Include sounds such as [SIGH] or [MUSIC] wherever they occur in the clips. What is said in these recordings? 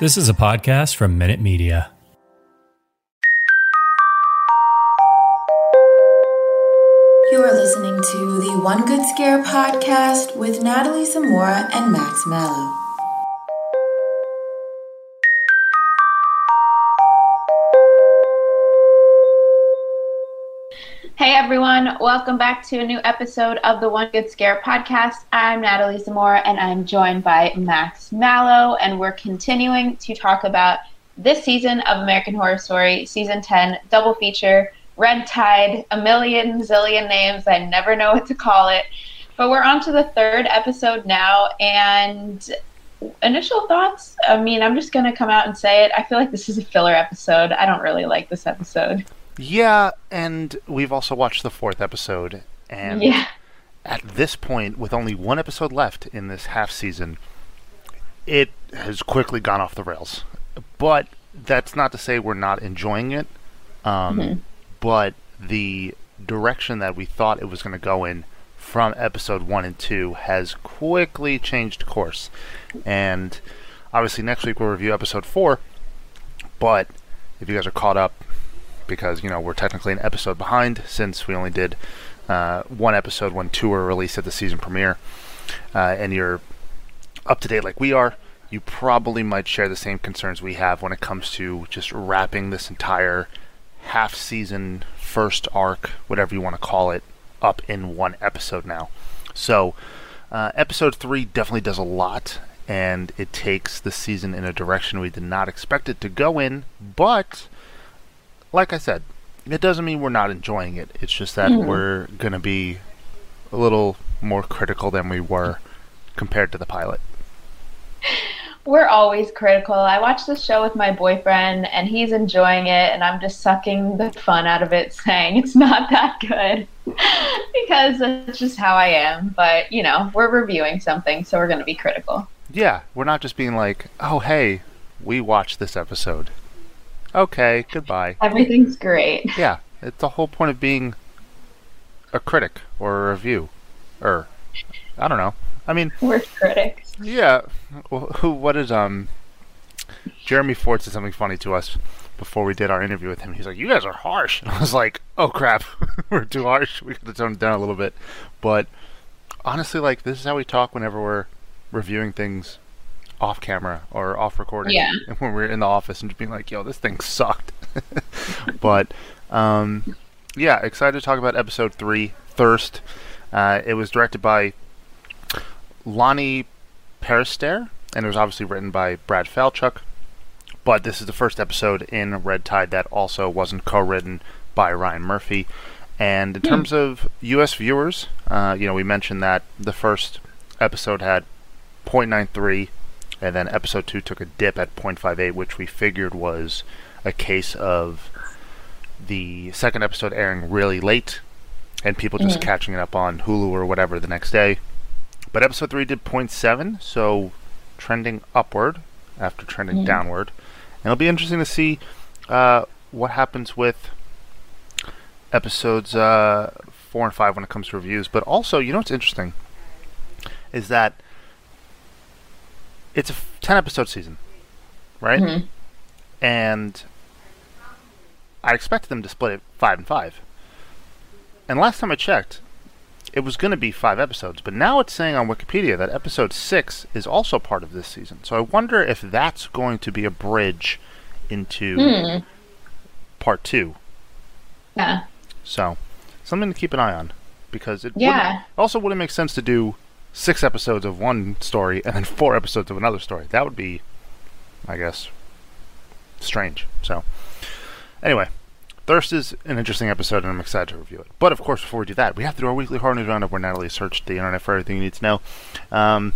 This is a podcast from Minute Media. You are listening to the One Good Scare podcast with Natalie Zamora and Max Mallow. Hey everyone, welcome back to a new episode of the One Good Scare podcast. I'm Natalie Zamora and I'm joined by Max Mallow, and we're continuing to talk about this season of American Horror Story, season 10, double feature, Red Tide, a million zillion names. I never know what to call it. But we're on to the third episode now, and initial thoughts I mean, I'm just going to come out and say it. I feel like this is a filler episode. I don't really like this episode. Yeah, and we've also watched the fourth episode, and Yeah. at this point, with only one episode left in this half season, it has quickly gone off the rails. But that's not to say we're not enjoying it. Um, But the direction that we thought it was going to go in from episode one and two has quickly changed course. And obviously, next week we'll review episode four. But if you guys are caught up, because you know we're technically an episode behind since we only did uh, one episode when two were released at the season premiere, uh, and you're up to date like we are, you probably might share the same concerns we have when it comes to just wrapping this entire half season first arc, whatever you want to call it, up in one episode now. So, uh, episode three definitely does a lot, and it takes the season in a direction we did not expect it to go in, but like I said, it doesn't mean we're not enjoying it. It's just that mm-hmm. we're going to be a little more critical than we were compared to the pilot. We're always critical. I watch this show with my boyfriend, and he's enjoying it, and I'm just sucking the fun out of it, [LAUGHS] saying it's not that good [LAUGHS] because that's just how I am. But, you know, we're reviewing something, so we're going to be critical. Yeah, we're not just being like, oh, hey, we watched this episode. Okay, goodbye. Everything's great. [LAUGHS] Yeah, it's the whole point of being a critic or a review. Or, I don't know. I mean, We're critics. Yeah. Well, [LAUGHS] who? What is um? Jeremy Ford said something funny to us before we did our interview with him. He's like, "You guys are harsh," [LAUGHS] and I was like, "Oh crap, we're too harsh. We got to tone it down a little bit." But honestly, like this is how we talk whenever we're reviewing things off camera or off recording. Yeah. And [LAUGHS] when we're in the office and just being like, "Yo, this thing sucked." [LAUGHS] but um, yeah, excited to talk about episode three, Thirst. Uh, it was directed by Loni Peristere, and it was obviously written by Brad Falchuk. But this is the first episode in Red Tide that also wasn't co-written by Ryan Murphy. And in terms of U.S. viewers, uh, you know, we mentioned that the first episode had 0.93, and then episode two took a dip at 0.58, which we figured was a case of the second episode airing really late, and people just catching it up on Hulu or whatever the next day. But episode three did 0.7, so trending upward. after trending mm-hmm. downward. And it'll be interesting to see uh, what happens with episodes uh, four and five when it comes to reviews. But also, you know what's interesting is that it's a ten episode season, right? Mm-hmm. And I expected them to split it five and five. And last time I checked, it was going to be five episodes, but now it's saying on Wikipedia that episode six is also part of this season. So I wonder if that's going to be a bridge into hmm. part two. Yeah. So something to keep an eye on because it yeah. wouldn't, also wouldn't make sense to do six episodes of one story and then four episodes of another story. That would be, I guess, strange. So anyway, Thirst is an interesting episode, and I'm excited to review it. But of course, before we do that, we have to do our weekly horror news roundup, where Natalie searched the internet for everything you need to know. Um,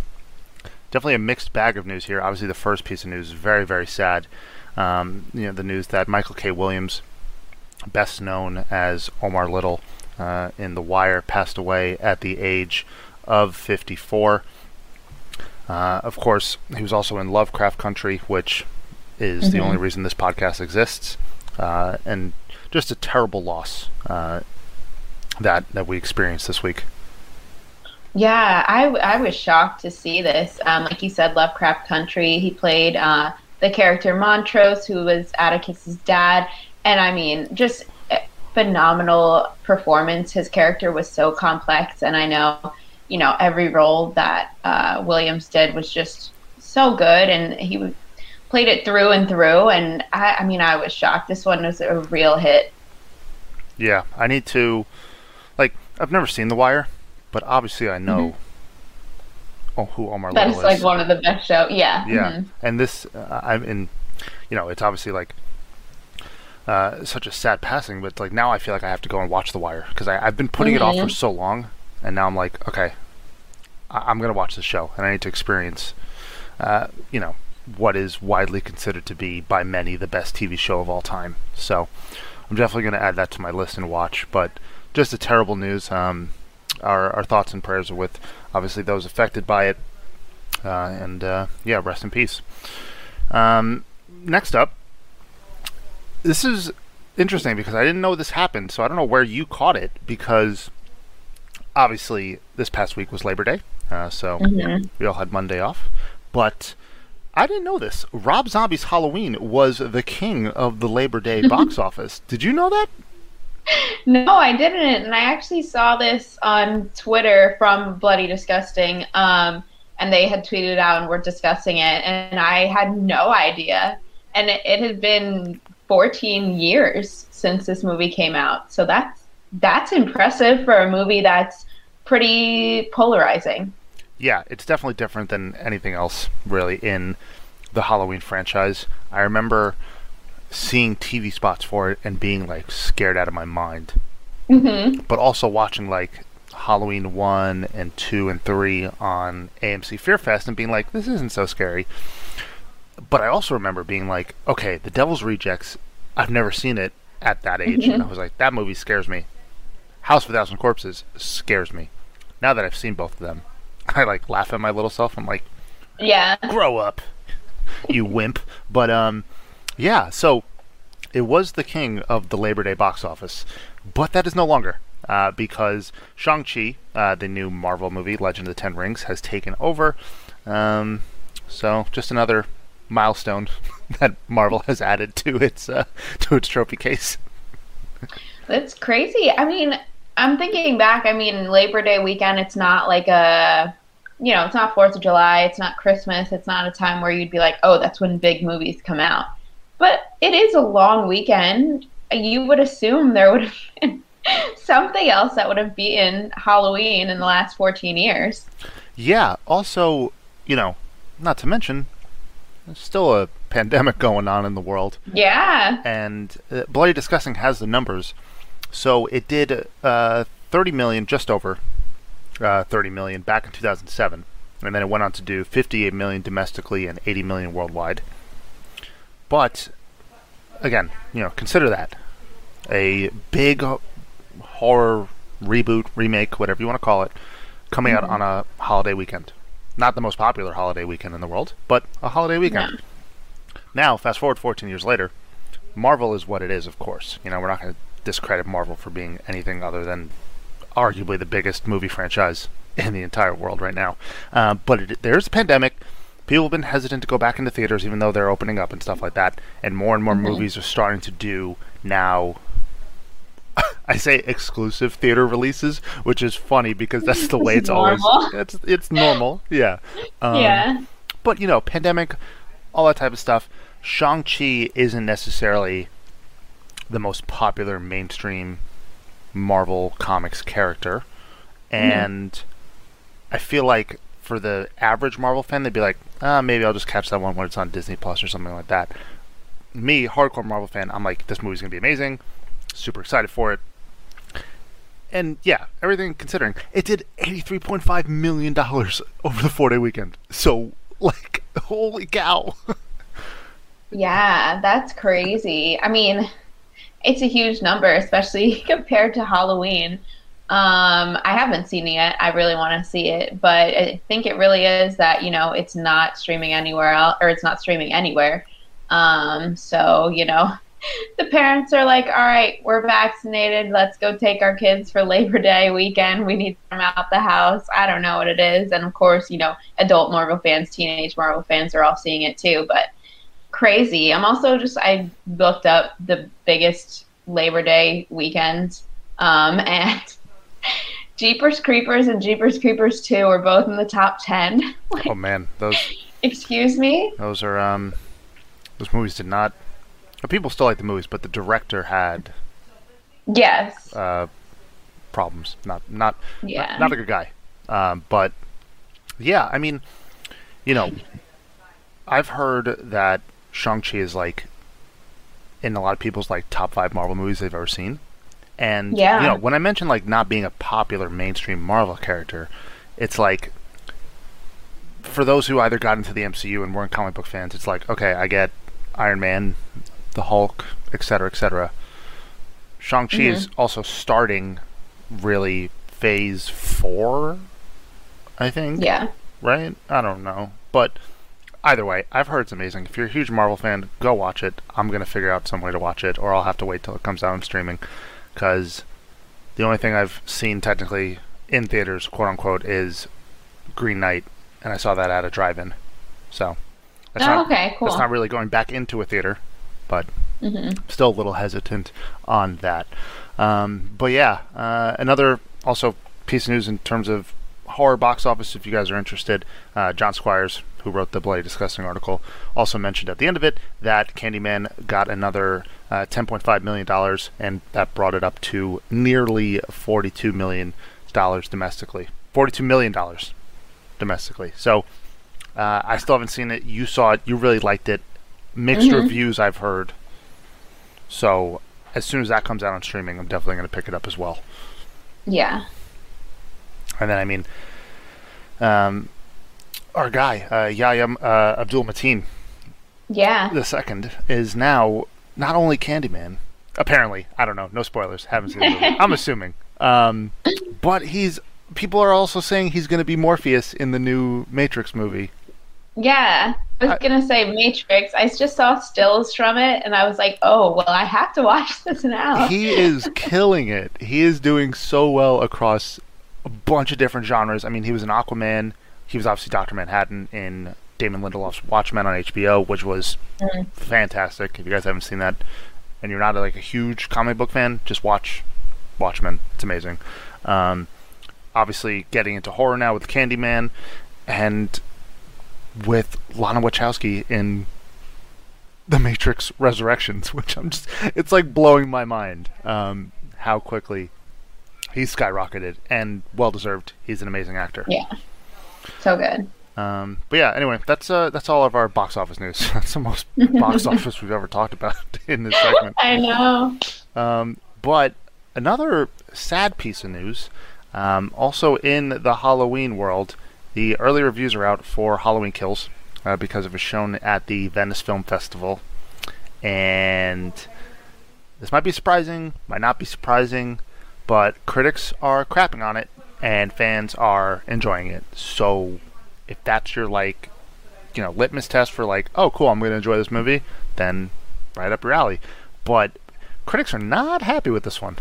definitely a mixed bag of news here. Obviously, the first piece of news is very, very sad. Um, you know, the news that Michael K. Williams, best known as Omar Little uh, in The Wire, passed away at the age of 54. Uh, of course, he was also in Lovecraft Country, which is mm-hmm. the only reason this podcast exists. Uh, and just a terrible loss uh, that that we experienced this week. Yeah, I, I was shocked to see this. Um, like you said, Lovecraft Country. He played uh, the character Montrose, who was Atticus's dad, and I mean, just phenomenal performance. His character was so complex, and I know, you know, every role that uh, Williams did was just so good, and he played it through and through, and I, I mean, I was shocked. This one was a real hit. Yeah, I need to, like, I've never seen The Wire, but obviously I know. Mm-hmm. Oh, who Omar That's Little like one of the best shows. Yeah. Yeah, mm-hmm. and this, uh, I'm in. You know, it's obviously like uh, such a sad passing, but like now I feel like I have to go and watch The Wire because I've been putting mm-hmm. it off for mm-hmm. so long, and now I'm like, okay, I- am gonna watch the show, and I need to experience, uh, you know, what is widely considered to be by many the best TV show of all time. So I'm definitely to add that to my list and watch. But just a terrible news. Um, our our thoughts and prayers are with obviously those affected by it. Uh, and uh, yeah, rest in peace. Um, next up, this is interesting because I didn't know this happened, so I don't know where you caught it because obviously this past week was Labor Day, uh, so mm-hmm. we all had Monday off. But I didn't know this. Rob Zombie's Halloween was the king of the Labor Day [LAUGHS] box office. Did you know that? No, I didn't. And I actually saw this on Twitter from Bloody Disgusting. Um, and they had tweeted it out and were discussing it. And I had no idea. And it, it had been 14 years since this movie came out. So that's that's impressive for a movie that's pretty polarizing yeah, it's definitely different than anything else really in the Halloween franchise. I remember seeing TV spots for it and being like scared out of my mind. Mm-hmm. But also watching like Halloween 1 and 2 and 3 on AMC Fear Fest and being like, this isn't so scary. But I also remember being like, okay, The Devil's Rejects, I've never seen it at that age. Mm-hmm. And I was like, that movie scares me. House of a Thousand Corpses scares me. Now that I've seen both of them, [LAUGHS] I like laugh at my little self. I'm like, yeah, grow up, you wimp. But um, yeah. So it was the king of the Labor Day box office, but that is no longer. Uh, because Shang-Chi, uh, the new Marvel movie, Legend of the Ten Rings, has taken over. Um, so just another milestone [LAUGHS] that Marvel has added to its uh, to its trophy case. That's crazy. I mean, I'm thinking back. I mean, Labor Day weekend. It's not like a, you know, it's not Fourth of July. It's not Christmas. It's not a time where you'd be like, oh, that's when big movies come out. But it is a long weekend. You would assume there would have been [LAUGHS] something else that would have beaten Halloween in the last 14 years. Yeah. Also, you know, not to mention, there's still a pandemic [LAUGHS] going on in the world. Yeah. And uh, Bloody Disgusting has the numbers so it did uh, 30 million, just over uh, 30 million back in 2007, and then it went on to do 58 million domestically and 80 million worldwide. But again, you know, consider that a big horror reboot, remake, whatever you want to call it, coming mm-hmm. out on a holiday weekend. Not the most popular holiday weekend in the world, but a holiday weekend. Now, fast forward 14 years later, Marvel is what it is, of course. You know, we're not going to discredit Marvel for being anything other than arguably the biggest movie franchise in the entire world right now. Uh, but it, there's a pandemic. People have been hesitant to go back into theaters, even though they're opening up and stuff like that. And more and more mm-hmm. movies are starting to do now. [LAUGHS] I say exclusive theater releases, which is funny because that's the way it's [LAUGHS] always. It's it's normal, yeah. Um, yeah. But you know, pandemic, all that type of stuff. Shang Chi isn't necessarily the most popular mainstream Marvel Comics character, and mm. I feel like for the average Marvel fan, they'd be like, ah, maybe I'll just catch that one when it's on Disney Plus or something like that. Me, hardcore Marvel fan, I'm like, this movie's gonna be amazing. Super excited for it. And yeah, everything considering, it did $83.5 million [LAUGHS] over the four day weekend. So, like, [LAUGHS] holy cow. [LAUGHS] yeah, that's crazy. I mean, it's a huge number, especially [LAUGHS] compared to Halloween. Um, I haven't seen it yet. I really want to see it, but I think it really is that you know it's not streaming anywhere else, or it's not streaming anywhere. Um, so you know, [LAUGHS] the parents are like, "All right, we're vaccinated. Let's go take our kids for Labor Day weekend. We need them out the house." I don't know what it is, and of course, you know, adult Marvel fans, teenage Marvel fans are all seeing it too. But crazy. I'm also just I looked up the biggest Labor Day weekend, um, [LAUGHS] and Jeepers Creepers and Jeepers Creepers 2 are both in the top 10. [LAUGHS] like, oh man, those Excuse me? Those are um those movies did not well, people still like the movies, but the director had Yes. Uh problems. Not not yeah. not, not a good guy. Um but yeah, I mean, you know, I've heard that Shang-Chi is like in a lot of people's like top 5 Marvel movies they've ever seen. And yeah. you know, when I mentioned like not being a popular mainstream Marvel character, it's like for those who either got into the MCU and weren't comic book fans, it's like, okay, I get Iron Man, the Hulk, etc., etc. Shang-Chi mm-hmm. is also starting really phase 4, I think. Yeah. Right? I don't know. But either way, I've heard it's amazing. If you're a huge Marvel fan, go watch it. I'm going to figure out some way to watch it or I'll have to wait till it comes out on streaming because the only thing I've seen technically in theaters, quote unquote, is Green Knight, and I saw that at a drive-in. So that's oh, not, okay, cool. That's not really going back into a theater, but mm-hmm. still a little hesitant on that. Um, but yeah, uh, another also piece of news in terms of horror box office. If you guys are interested, uh, John Squires, who wrote the Bloody Disgusting article, also mentioned at the end of it that Candyman got another uh, $10.5 million, and that brought it up to nearly $42 million domestically. $42 million domestically. So uh, I still haven't seen it. You saw it. You really liked it. Mixed mm-hmm. reviews I've heard. So as soon as that comes out on streaming, I'm definitely going to pick it up as well. Yeah. And then, I mean, um, our guy, uh, Yahya uh, Abdul Mateen, yeah, the second, is now not only Candyman. Apparently, I don't know. No spoilers. Haven't seen the movie. [LAUGHS] I'm assuming. Um, but he's people are also saying he's going to be Morpheus in the new Matrix movie. Yeah, I was I, gonna say Matrix. I just saw stills from it, and I was like, "Oh, well, I have to [LAUGHS] watch this now." He is killing it. He is doing so well across a bunch of different genres. I mean, he was an Aquaman. He was obviously Doctor Manhattan in Damon Lindelof's Watchmen on HBO, which was mm. fantastic. If you guys haven't seen that, and you're not like a huge comic book fan, just watch Watchmen. It's amazing. Um, obviously, getting into horror now with Candyman, and with Lana Wachowski in The Matrix Resurrections, [LAUGHS] which I'm just—it's like blowing my mind um, how quickly he's skyrocketed and well deserved. He's an amazing actor. Yeah, so good. Um, but yeah, anyway, that's uh, that's all of our box office news. [LAUGHS] that's the most box [LAUGHS] office we've ever talked about [LAUGHS] in this segment. I know. Um, but another sad piece of news, um, also in the Halloween world, the early reviews are out for Halloween Kills uh, because it was shown at the Venice Film Festival, and this might be surprising, might not be surprising, but critics are crapping on it, and fans are enjoying it. So if that's your like you know litmus test for like, oh, cool, I'm going to enjoy this movie, then right up your alley. But critics are not happy with this one.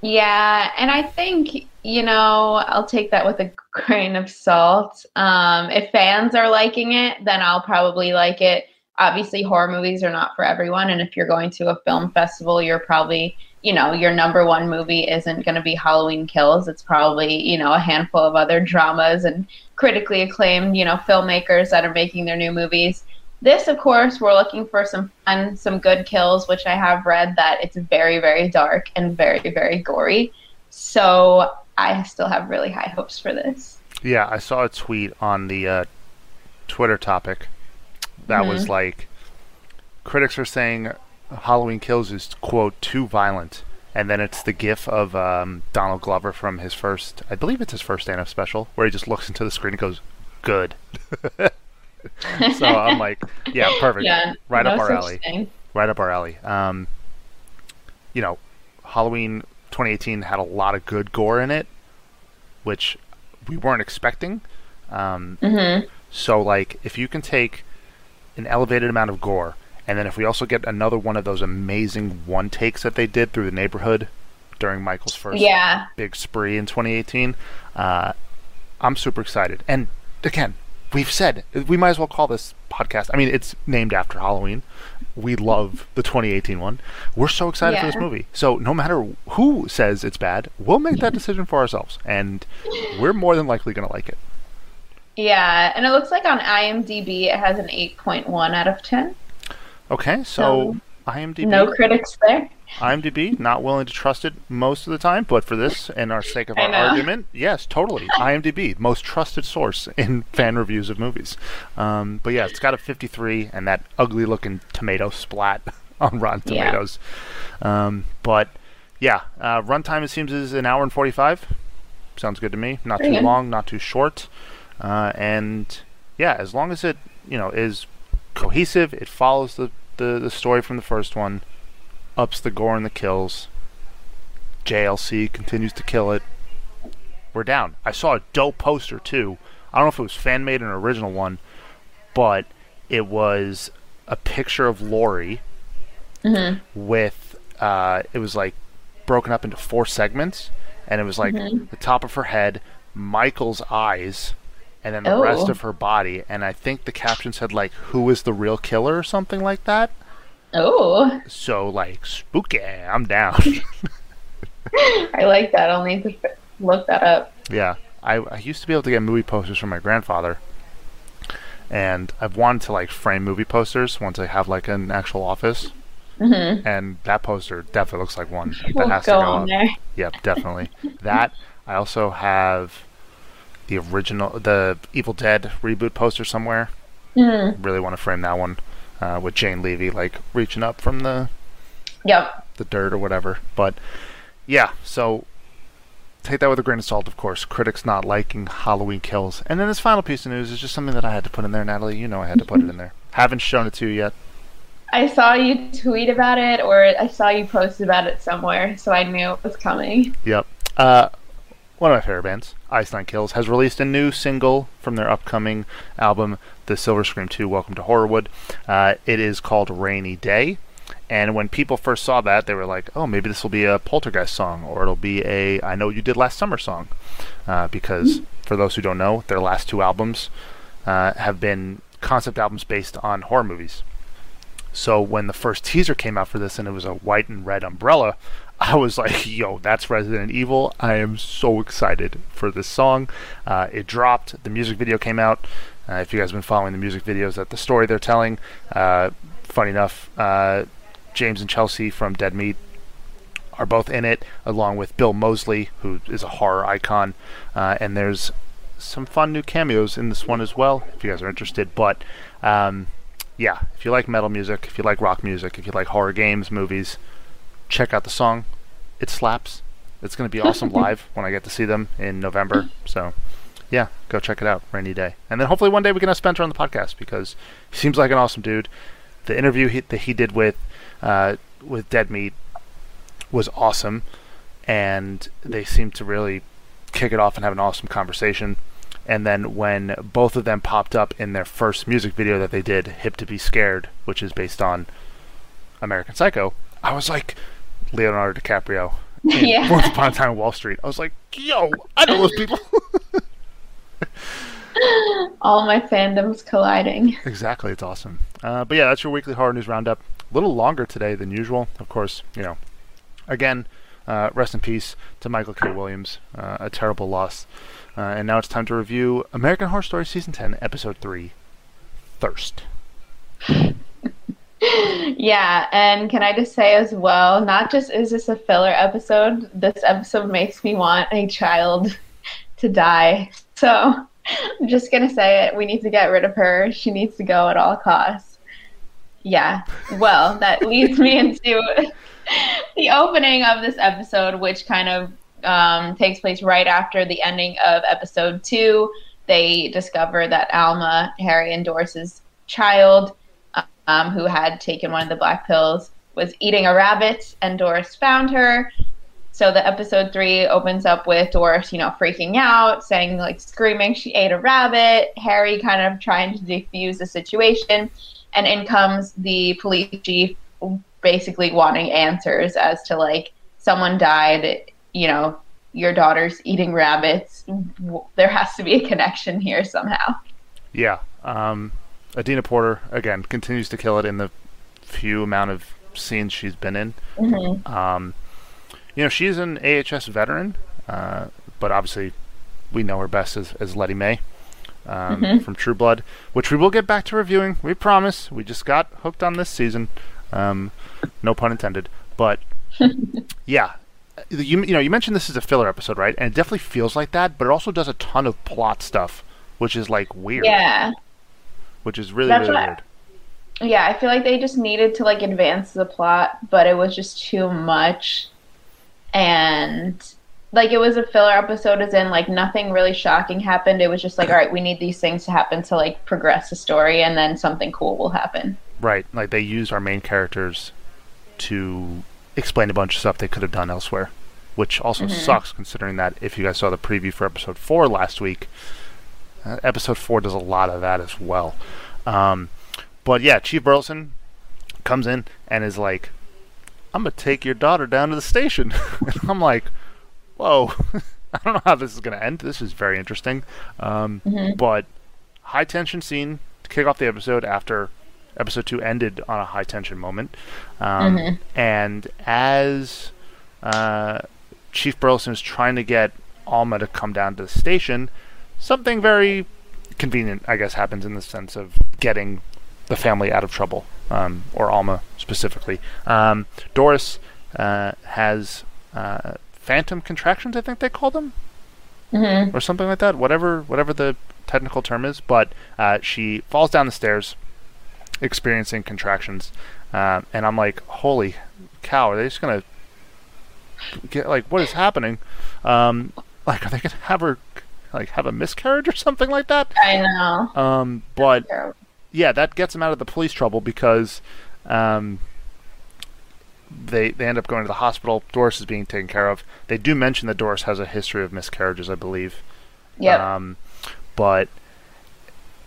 Yeah, and I think you know I'll take that with a [LAUGHS] grain of salt. Um, if fans are liking it, then I'll probably like it. Obviously, horror movies are not for everyone, and if you're going to a film festival, you're probably you know your number one movie isn't going to be Halloween Kills. It's probably you know a handful of other dramas and critically acclaimed you know filmmakers that are making their new movies. This, of course, we're looking for some fun, some good kills, which I have read that it's very, very dark and very, very gory. So I still have really high hopes for this. Yeah, I saw a tweet on the uh, Twitter topic that mm-hmm. was like, critics are saying Halloween Kills is quote too violent, and then it's the GIF of um, Donald Glover from his first, I believe it's his first stand-up special, where he just looks into the screen and goes, "Good." [LAUGHS] so I'm like, yeah, perfect. Yeah, right no up our alley. Right up our alley. Um, you know, Halloween 2018 had a lot of good gore in it, which we weren't expecting. Um, mm-hmm. So, like, if you can take an elevated amount of gore, and then if we also get another one of those amazing one takes that they did through the neighborhood during Michael's first yeah. big spree in 2018, uh, I'm super excited. And again, we've said we might as well call this podcast. I mean, it's named after Halloween. We love the 2018 one. We're so excited yeah. for this movie. So no matter who says it's bad, we'll make that decision for ourselves, and we're more than likely going to like it. Yeah, and it looks like on IMDb it has an 8.1 out of 10. Okay, so, so IMDb. No critics there. IMDb, not willing to trust it most of the time, but for this and our sake of our argument, yes, totally. IMDb, most trusted source [LAUGHS] in fan reviews of movies. Um, but yeah, it's got a 53 and that ugly looking tomato splat [LAUGHS] on Rotten Tomatoes. Yeah. Um, but yeah, uh, runtime it seems is an hour and 45. Sounds good to me. Not too good. long, not too short. Uh, and yeah, as long as it you know is cohesive, it follows the, the, the story from the first one ups the gore and the kills. JLC continues to kill it. We're down. I saw a dope poster too. I don't know if it was fan made or an original one, but it was a picture of Laurie mm-hmm. with uh, it was like broken up into four segments, and it was like mm-hmm. the top of her head, Michael's eyes, and then the oh. rest of her body. And I think the caption said like "Who is the real killer" or something like that. Oh. So like spooky. I'm down. [LAUGHS] [LAUGHS] I like that. I'll need to look that up. Yeah, I, I used to be able to get movie posters from my grandfather, and I've wanted to like frame movie posters once I have like an actual office. Mm-hmm. And that poster definitely looks like one that we'll has go to go on up. there. Yep, definitely. [LAUGHS] that I also have the original, the Evil Dead reboot poster somewhere. Mm. Really want to frame that one uh, with Jane Levy like reaching up from the yep the dirt or whatever. But yeah, so take that with a grain of salt, of course. Critics not liking Halloween Kills, and then this final piece of news is just something that I had to put in there, Natalie. You know I had to put it in there. [LAUGHS] Haven't shown it to you yet. I saw you tweet about it, or I saw you post about it somewhere, so I knew it was coming. Yep. Uh, one of my favorite bands, Ice Nine Kills, has released a new single from their upcoming album, The Silver Scream 2 Welcome to Horrorwood. Uh, it is called Rainy Day. And when people first saw that, they were like, oh, maybe this will be a Poltergeist song, or it'll be a I Know You Did Last Summer song. Uh, because, for those who don't know, their last two albums uh, have been concept albums based on horror movies. So when the first teaser came out for this and it was a white and red umbrella, [LAUGHS] I was like, yo, that's Resident Evil. I am so excited for this song. Uh, it dropped. The music video came out. Uh, if you guys have been following the music videos, that the story they're telling, uh, funny enough, uh, James and Chelsea from Dead Meat are both in it, along with Bill Moseley, who is a horror icon. Uh, and there's some fun new cameos in this one as well, if you guys are interested. But um, yeah, if you like metal music, if you like rock music, if you like horror games, movies, check out the song. It slaps. It's going to be awesome [LAUGHS] live when I get to see them in November. So, yeah, go check it out. Rainy day, and then hopefully one day we can have Spencer on the podcast because he seems like an awesome dude. The interview he, that he did with uh, with Dead Meat was awesome, and they seem to really kick it off and have an awesome conversation. And then when both of them popped up in their first music video that they did, "Hip to Be Scared," which is based on American Psycho, I was like, Leonardo DiCaprio. [LAUGHS] in Yeah. Once Upon a Time in Wall Street. I was like, yo, I know those people. [LAUGHS] All my fandoms colliding. [LAUGHS] exactly, it's awesome. Uh, but yeah, that's your weekly horror news roundup. A little longer today than usual, of course. You know, again, uh, rest in peace to Michael K. Williams. Uh, a terrible loss. Uh, and now it's time to review American Horror Story Season 10, Episode 3 Thirst. Yeah, and can I just say as well, not just is this a filler episode, this episode makes me want a child [LAUGHS] to die. So I'm just gonna say it. We need to get rid of her. She needs to go at all costs. Yeah. Well, that [LAUGHS] leads me into [LAUGHS] the opening of this episode, which kind of um, takes place right after the ending of episode two. They discover that Alma, Harry, and Doris's child, um, who had taken one of the black pills, was eating a rabbit, and Doris found her. So the episode three opens up with Doris, you know, freaking out, saying like screaming she ate a rabbit. Harry kind of trying to defuse the situation, and in comes the police chief, basically wanting answers as to like someone died, you know, your daughter's eating rabbits. There has to be a connection here somehow. Yeah. Um, Adina Porter, again, continues to kill it in the few amount of scenes she's been in. Um, you know, she's an AHS veteran, uh, but obviously we know her best as, as Lettie Mae um, from True Blood, which we will get back to reviewing. We promise. We just got hooked on this season. Um, no pun intended. But [LAUGHS] yeah, you, you know, you mentioned this is a filler episode, right? And it definitely feels like that, but it also does a ton of plot stuff, which is like weird. Yeah. Which is really, That's really weird. yeah, I feel like they just needed to like advance the plot, but it was just too much. And like it was a filler episode as in like nothing really shocking happened. It was just like, all right, we need these things to happen to like progress the story and then something cool will happen. Right. Like they used our main characters to explain a bunch of stuff they could have done elsewhere, which also mm-hmm. sucks considering that if you guys saw the preview for episode four last week, uh, episode four does a lot of that as well. Um, but yeah, Chief Burleson comes in and is like, "I'm gonna take your daughter down to the station," [LAUGHS] and I'm like, "Whoa." [LAUGHS] I don't know how this is going to end. This is very interesting. Um, But high tension scene to kick off the episode after episode two ended on a high tension moment. Um, And as uh, Chief Burleson is trying to get Alma to come down to the station, something very convenient, I guess, happens in the sense of getting the family out of trouble, um, or Alma specifically. Um, Doris uh, has uh, phantom contractions, I think they call them or something like that. Whatever whatever the technical term is, but uh, she falls down the stairs, experiencing contractions, um, and I'm like, holy cow! Are they just gonna get like what is happening? Um, like, are they gonna have her like have a miscarriage or something like that? I know. Um, but yeah, that gets him out of the police trouble because um, they they end up going to the hospital. Doris is being taken care of. They do mention that Doris has a history of miscarriages, I believe. Yep. Um, but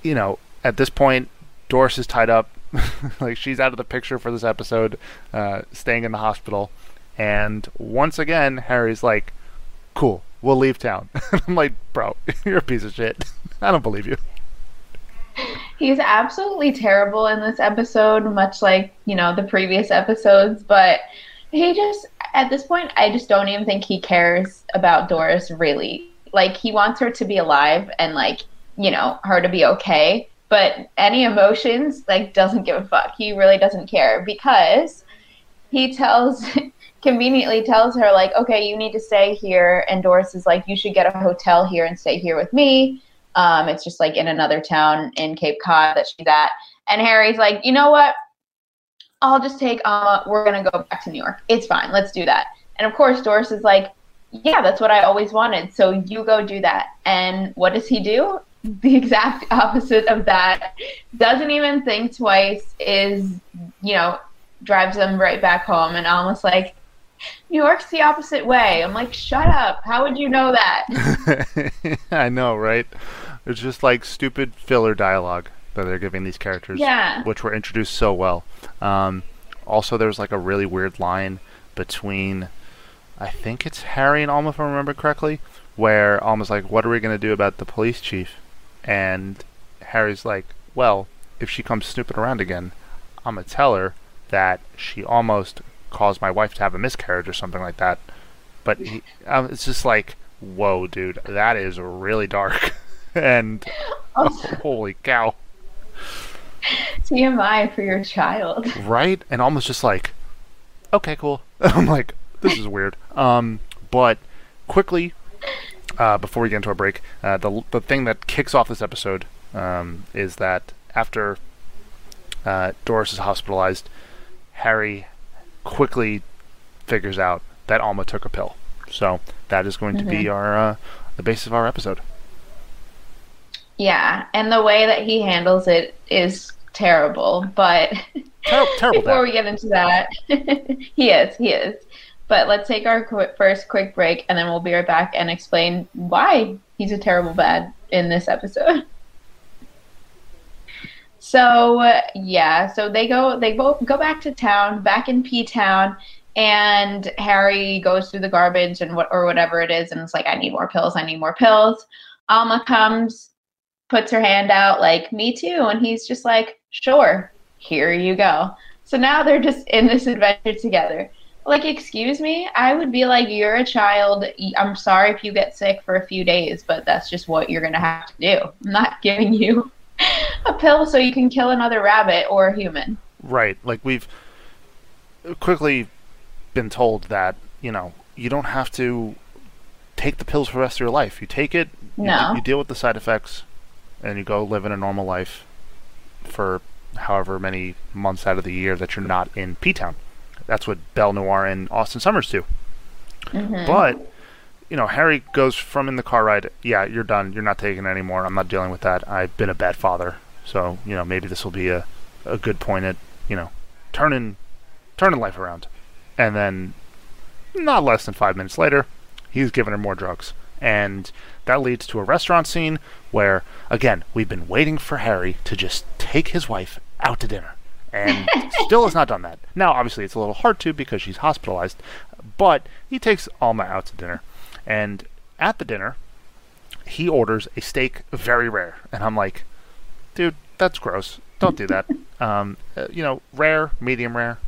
you know, at this point, Doris is tied up. [LAUGHS] like she's out of the picture for this episode, uh, staying in the hospital. And once again, Harry's like, "Cool, we'll leave town." [LAUGHS] I'm like, "Bro, [LAUGHS] you're a piece of shit. [LAUGHS] I don't believe you." He's absolutely terrible in this episode, much like, you know, the previous episodes, but he just, at this point, I just don't even think he cares about Doris really. Like, he wants her to be alive and, like, you know, her to be okay, but any emotions, like, doesn't give a fuck. He really doesn't care because he tells, conveniently tells her, like, okay, you need to stay here. And Doris is like, you should get a hotel here and stay here with me. Um, it's just like in another town in Cape Cod that she's at. And Harry's like, you know what? I'll just take Alma. We're to go back to New York. It's fine. Let's do that. And of course, Doris is like, yeah, that's what I always wanted. So you go do that. And what does he do? [LAUGHS] The exact opposite of that. Doesn't even think twice, is, you know, drives them right back home and almost like, New York's the opposite way. I'm like, shut up. How would you know that? [LAUGHS] I know, right? It's just like stupid filler dialogue that they're giving these characters, Yeah. which were introduced so well. Um, also, there's like a really weird line between, I think it's Harry and Alma, if I remember correctly, where Alma's like, "What are we gonna do about the police chief?" And Harry's like, "Well, if she comes snooping around again, I'm gonna tell her that she almost caused my wife to have a miscarriage or something like that." But he, um, it's just like, whoa, dude, that is really dark. [LAUGHS] and holy cow, TMI for your child. right? And almost just like, okay, cool. [LAUGHS] I'm like, this is weird. Um, but quickly, uh, before we get into a break, uh, the the thing that kicks off this episode um, is that after uh, Doris is hospitalized, Harry quickly figures out that Alma took a pill. So that is going to be our uh, the basis of our episode. Yeah, and the way that he handles it is terrible. But Ter- terrible. [LAUGHS] before dad. we get into that, [LAUGHS] he is, he is. But let's take our qu- first quick break, and then we'll be right back and explain why he's a terrible bad in this episode. [LAUGHS] So uh, yeah, so they go they both go back to town, back in P Town, and Harry goes through the garbage and what or whatever it is, and it's like I need more pills, I need more pills. Alma comes, puts her hand out like me too, and he's just like sure, here you go. So now they're just in this adventure together. Like, excuse me, I would be like, you're a child. I'm sorry if you get sick for a few days, but that's just what you're gonna have to do. I'm not [LAUGHS] giving you [LAUGHS] a pill so you can kill another rabbit or a human. Right. Like we've quickly been told that, you know, you don't have to take the pills for the rest of your life. You take it, you, No. you deal with the side effects, and you go live in a normal life for however many months out of the year that you're not in P Town. That's what Belle Noir and Austin Sommers do. Mm-hmm. But you know, Harry goes from in the car ride, yeah, you're done. You're not taking it anymore. I'm not dealing with that. I've been a bad father. So, you know, maybe this will be a, a good point at, you know, turning turning life around. And then not less than five minutes later, he's giving her more drugs. And that leads to a restaurant scene where, again, we've been waiting for Harry to just take his wife out to dinner. And [LAUGHS] still has not done that. Now, obviously, it's a little hard to because she's hospitalized, but he takes Alma out to dinner. And at the dinner, he orders a steak very rare. And I'm like, dude, that's gross. Don't do that. [LAUGHS] Um, uh, you know, rare, medium rare.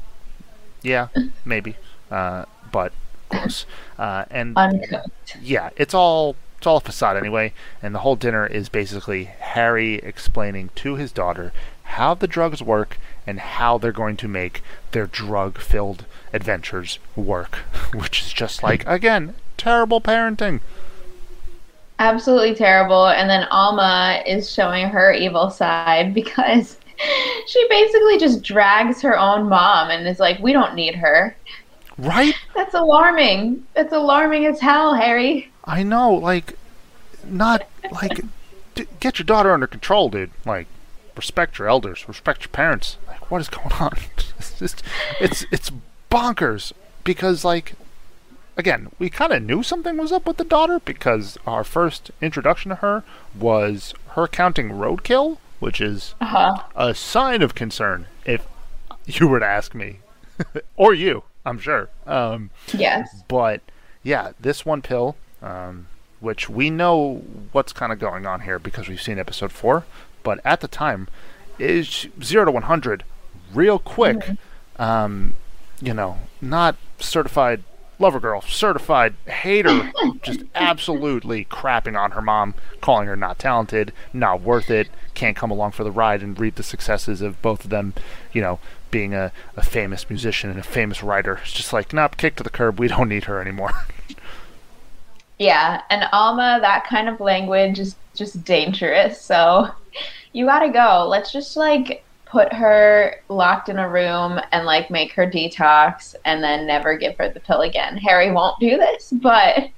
Yeah, maybe. Uh, but gross. Uh, and Uncooked. yeah, it's all it's all a facade anyway. And the whole dinner is basically Harry explaining to his daughter how the drugs work and how they're going to make their drug-filled adventures work, [LAUGHS] which is just like again terrible parenting. Absolutely terrible. And then Alma is showing her evil side [LAUGHS] because she basically just drags her own mom and is like, we don't need her. Right? That's alarming. That's alarming as hell, Harry. I know, like, not like d- get your daughter under control, dude. Like, respect your elders, respect your parents. Like, what is going on? [LAUGHS] it's just, it's it's bonkers because, like, again, we kind of knew something was up with the daughter because our first introduction to her was her counting roadkill, which is Uh-huh. a sign of concern if you were to ask me, [LAUGHS] or you, I'm sure. Um, Yes. but yeah, this one pill, um, which we know what's kind of going on here because we've seen episode four, but at the time is zero to one hundred real quick. Um, you know, not certified lover girl, certified hater, [LAUGHS] just absolutely crapping on her mom, calling her not talented, not worth it, can't come along for the ride and reap the successes of both of them, you know, being a, a famous musician and a famous writer. It's just like, nope, kick to the curb, we don't need her anymore. [LAUGHS] Yeah, and Alma, that kind of language is just dangerous. So you gotta go. Let's just like put her locked in a room and like make her detox and then never give her the pill again. Harry won't do this, [LAUGHS] but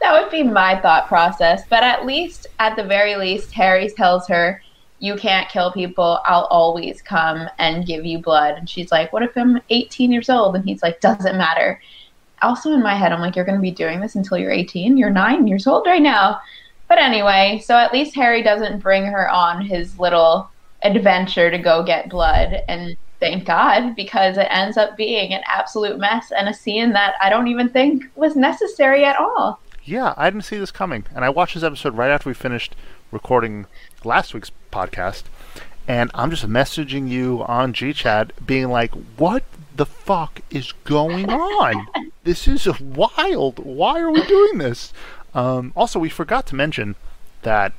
that would be my thought process. But at least, at the very least, Harry tells her, You can't kill people. I'll always come and give you blood. And she's like, What if I'm 18 years old? And he's like, Doesn't matter also in my head, I'm like, you're going to be doing this until you're 18. You're nine years old right now. But anyway, so at least Harry doesn't bring her on his little adventure to go get blood. And thank God, because it ends up being an absolute mess and a scene that I don't even think was necessary at all. Yeah, I didn't see this coming. And I watched this episode right after we finished recording last week's podcast. And I'm just messaging you on GChat being like, what the fuck is going on? [LAUGHS] this is wild. Why are we doing this? Um, also, we forgot to mention that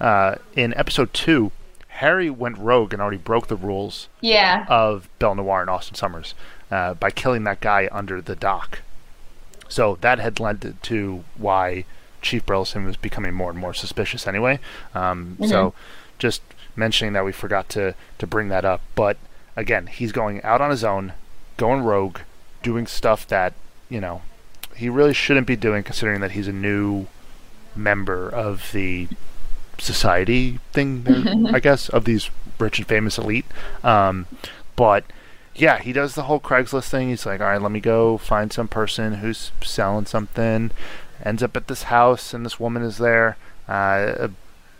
uh, in episode two, Harry went rogue and already broke the rules Yeah. of Belle Noir and Austin Sommers uh, by killing that guy under the dock. So that had led to why Chief Burleson was becoming more and more suspicious anyway. Um, So just mentioning that we forgot to, to bring that up. But again, he's going out on his own, going rogue, doing stuff that, you know, he really shouldn't be doing considering that he's a new member of the society thing, there, [LAUGHS] I guess, of these rich and famous elite. Um, but yeah, he does the whole Craigslist thing. He's like, all right, let me go find some person who's selling something. Ends up at this house, and this woman is there uh,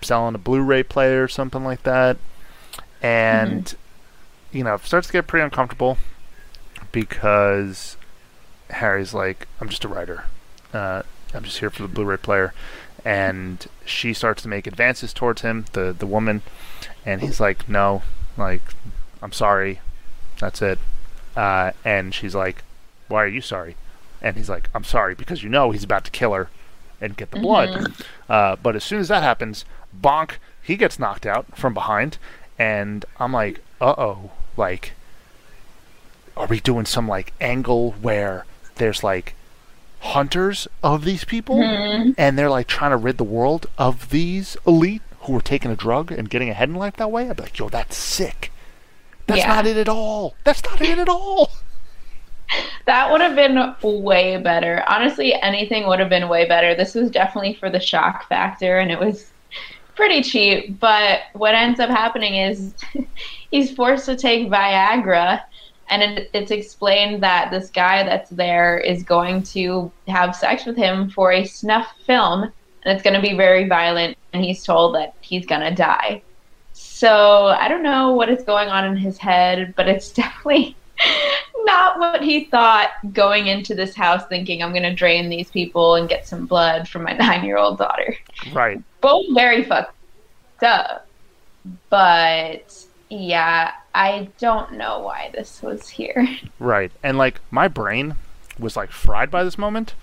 selling a Blu-ray player or something like that. And you know, it starts to get pretty uncomfortable because Harry's like, I'm just a writer. Uh, I'm just here for the Blu-ray player. And she starts to make advances towards him, the the woman, and he's like, no, like, I'm sorry, that's it. Uh, and she's like, why are you sorry? And he's like, I'm sorry because you know he's about to kill her and get the blood. Uh, but as soon as that happens, bonk, he gets knocked out from behind, and I'm like, uh oh, like, are we doing some like angle where there's like hunters of these people mm-hmm. and they're like trying to rid the world of these elite who are taking a drug and getting ahead in life that way? I'd be like, yo, that's sick. That's Yeah. not it at all. That's not it at all. [LAUGHS] That would have been way better. Honestly, anything would have been way better. This was definitely for the shock factor, and it was pretty cheap. But what ends up happening is [LAUGHS] he's forced to take Viagra, and it, it's explained that this guy that's there is going to have sex with him for a snuff film, and it's going to be very violent, and he's told that he's going to die. So I don't know what is going on in his head, but it's [LAUGHS] definitely not what he thought going into this house thinking I'm going to drain these people and get some blood from my [LAUGHS] nine year old daughter. Right. Both very fucked up. But yeah, I don't know why this was here. Right. And like my brain was like fried by this moment.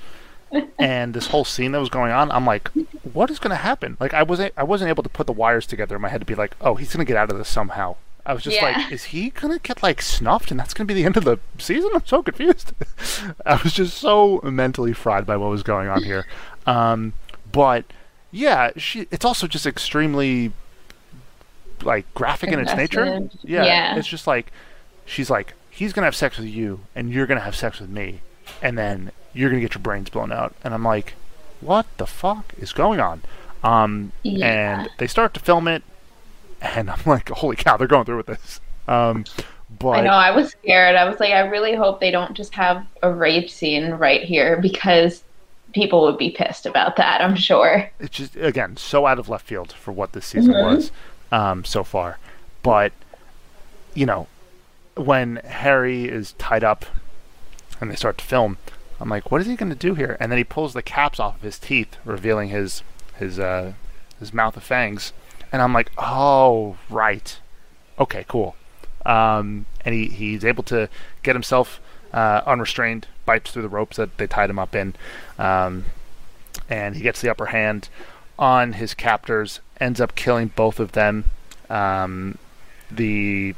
[LAUGHS] and this whole scene that was going on, I'm like, what is going to happen? Like I wasn't I wasn't able to put the wires together in my head to be like, oh, he's going to get out of this somehow. I was just Yeah. like, is he going to get like snuffed and that's going to be the end of the season? [LAUGHS] I'm so confused. [LAUGHS] I was just so mentally fried by what was going on here. Um, but yeah, she it's also just extremely like graphic in its nature. Yeah, Yeah. it's just like she's like he's gonna have sex with you and you're gonna have sex with me and then you're gonna get your brains blown out and i'm like what the fuck is going on um Yeah. and they start to film it and i'm like holy cow they're going through with this um but I know, I was scared. I was like, I really hope they don't just have a rape scene right here because people would be pissed about that, I'm sure. it's just again so out of left field for what this season was um, so far. But you know, when Harry is tied up and they start to film, I'm like, what is he going to do here? And then he pulls the caps off of his teeth, revealing his his uh, his mouth of fangs, and I'm like, oh right, okay, cool. Um, and he, he's able to get himself uh, unrestrained, bites through the ropes that they tied him up in. Um, and he gets the upper hand on his captors, ends up killing both of them. Um, the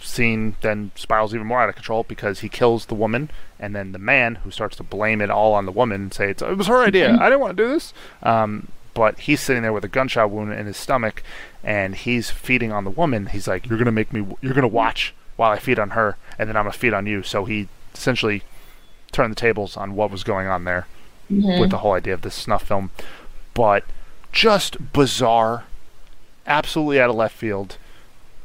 scene then spirals even more out of control because he kills the woman, and then the man who starts to blame it all on the woman and say it's, it was her [LAUGHS] idea. I didn't want to do this. Um, but he's sitting there with a gunshot wound in his stomach, and he's feeding on the woman. He's like, "You're gonna make me. You're gonna watch while I feed on her, and then I'm gonna feed on you." So he essentially turned the tables on what was going on there with the whole idea of this snuff film. But just bizarre, absolutely out of left field.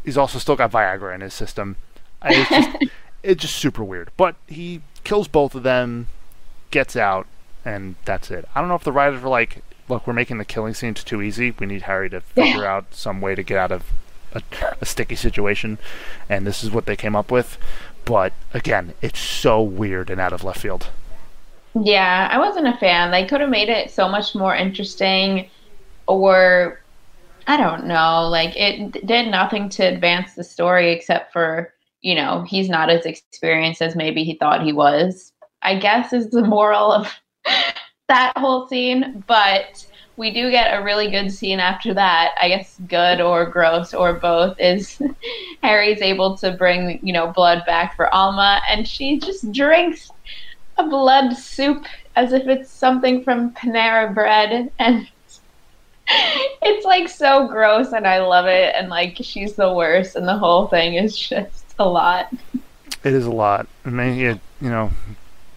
He's also still got Viagra in his system. It's just, [LAUGHS] it's just super weird. But he kills both of them, gets out, and that's it. I don't know if the writers were like, look, we're making the killing scenes too easy. We need Harry to [LAUGHS] figure out some way to get out of a, a sticky situation, and this is what they came up with. But again, it's so weird and out of left field. Yeah, I wasn't a fan. They could have made it so much more interesting, or I don't know. Like it did nothing to advance the story except for you know he's not as experienced as maybe he thought he was. I guess is the moral of [LAUGHS] that whole scene, but we do get a really good scene after that. I guess good or gross or both is [LAUGHS] Harry's able to bring, you know, blood back for Alma and she just drinks a blood soup as if it's something from Panera bread and it's like so gross and I love it and like she's the worst and the whole thing is just a lot. It is a lot. I mean, you, you know,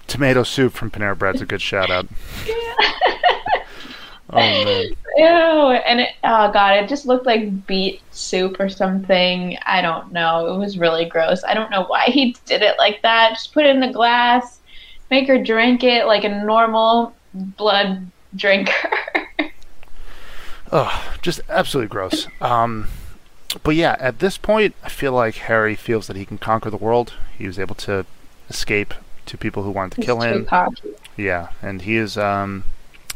tomato soup from Panera Bread's a good shout out. Oh man. [LAUGHS] Ew, and it, oh god, it just looked like beet soup or something. I don't know. It was really gross. I don't know why he did it like that. Just put it in the glass, make her drink it like a normal blood drinker. [LAUGHS] Oh, just absolutely gross. Um, but yeah, at this point, I feel like Harry feels that he can conquer the world. He was able to escape to people who wanted to He's kill him. cocky. Yeah, and he is um,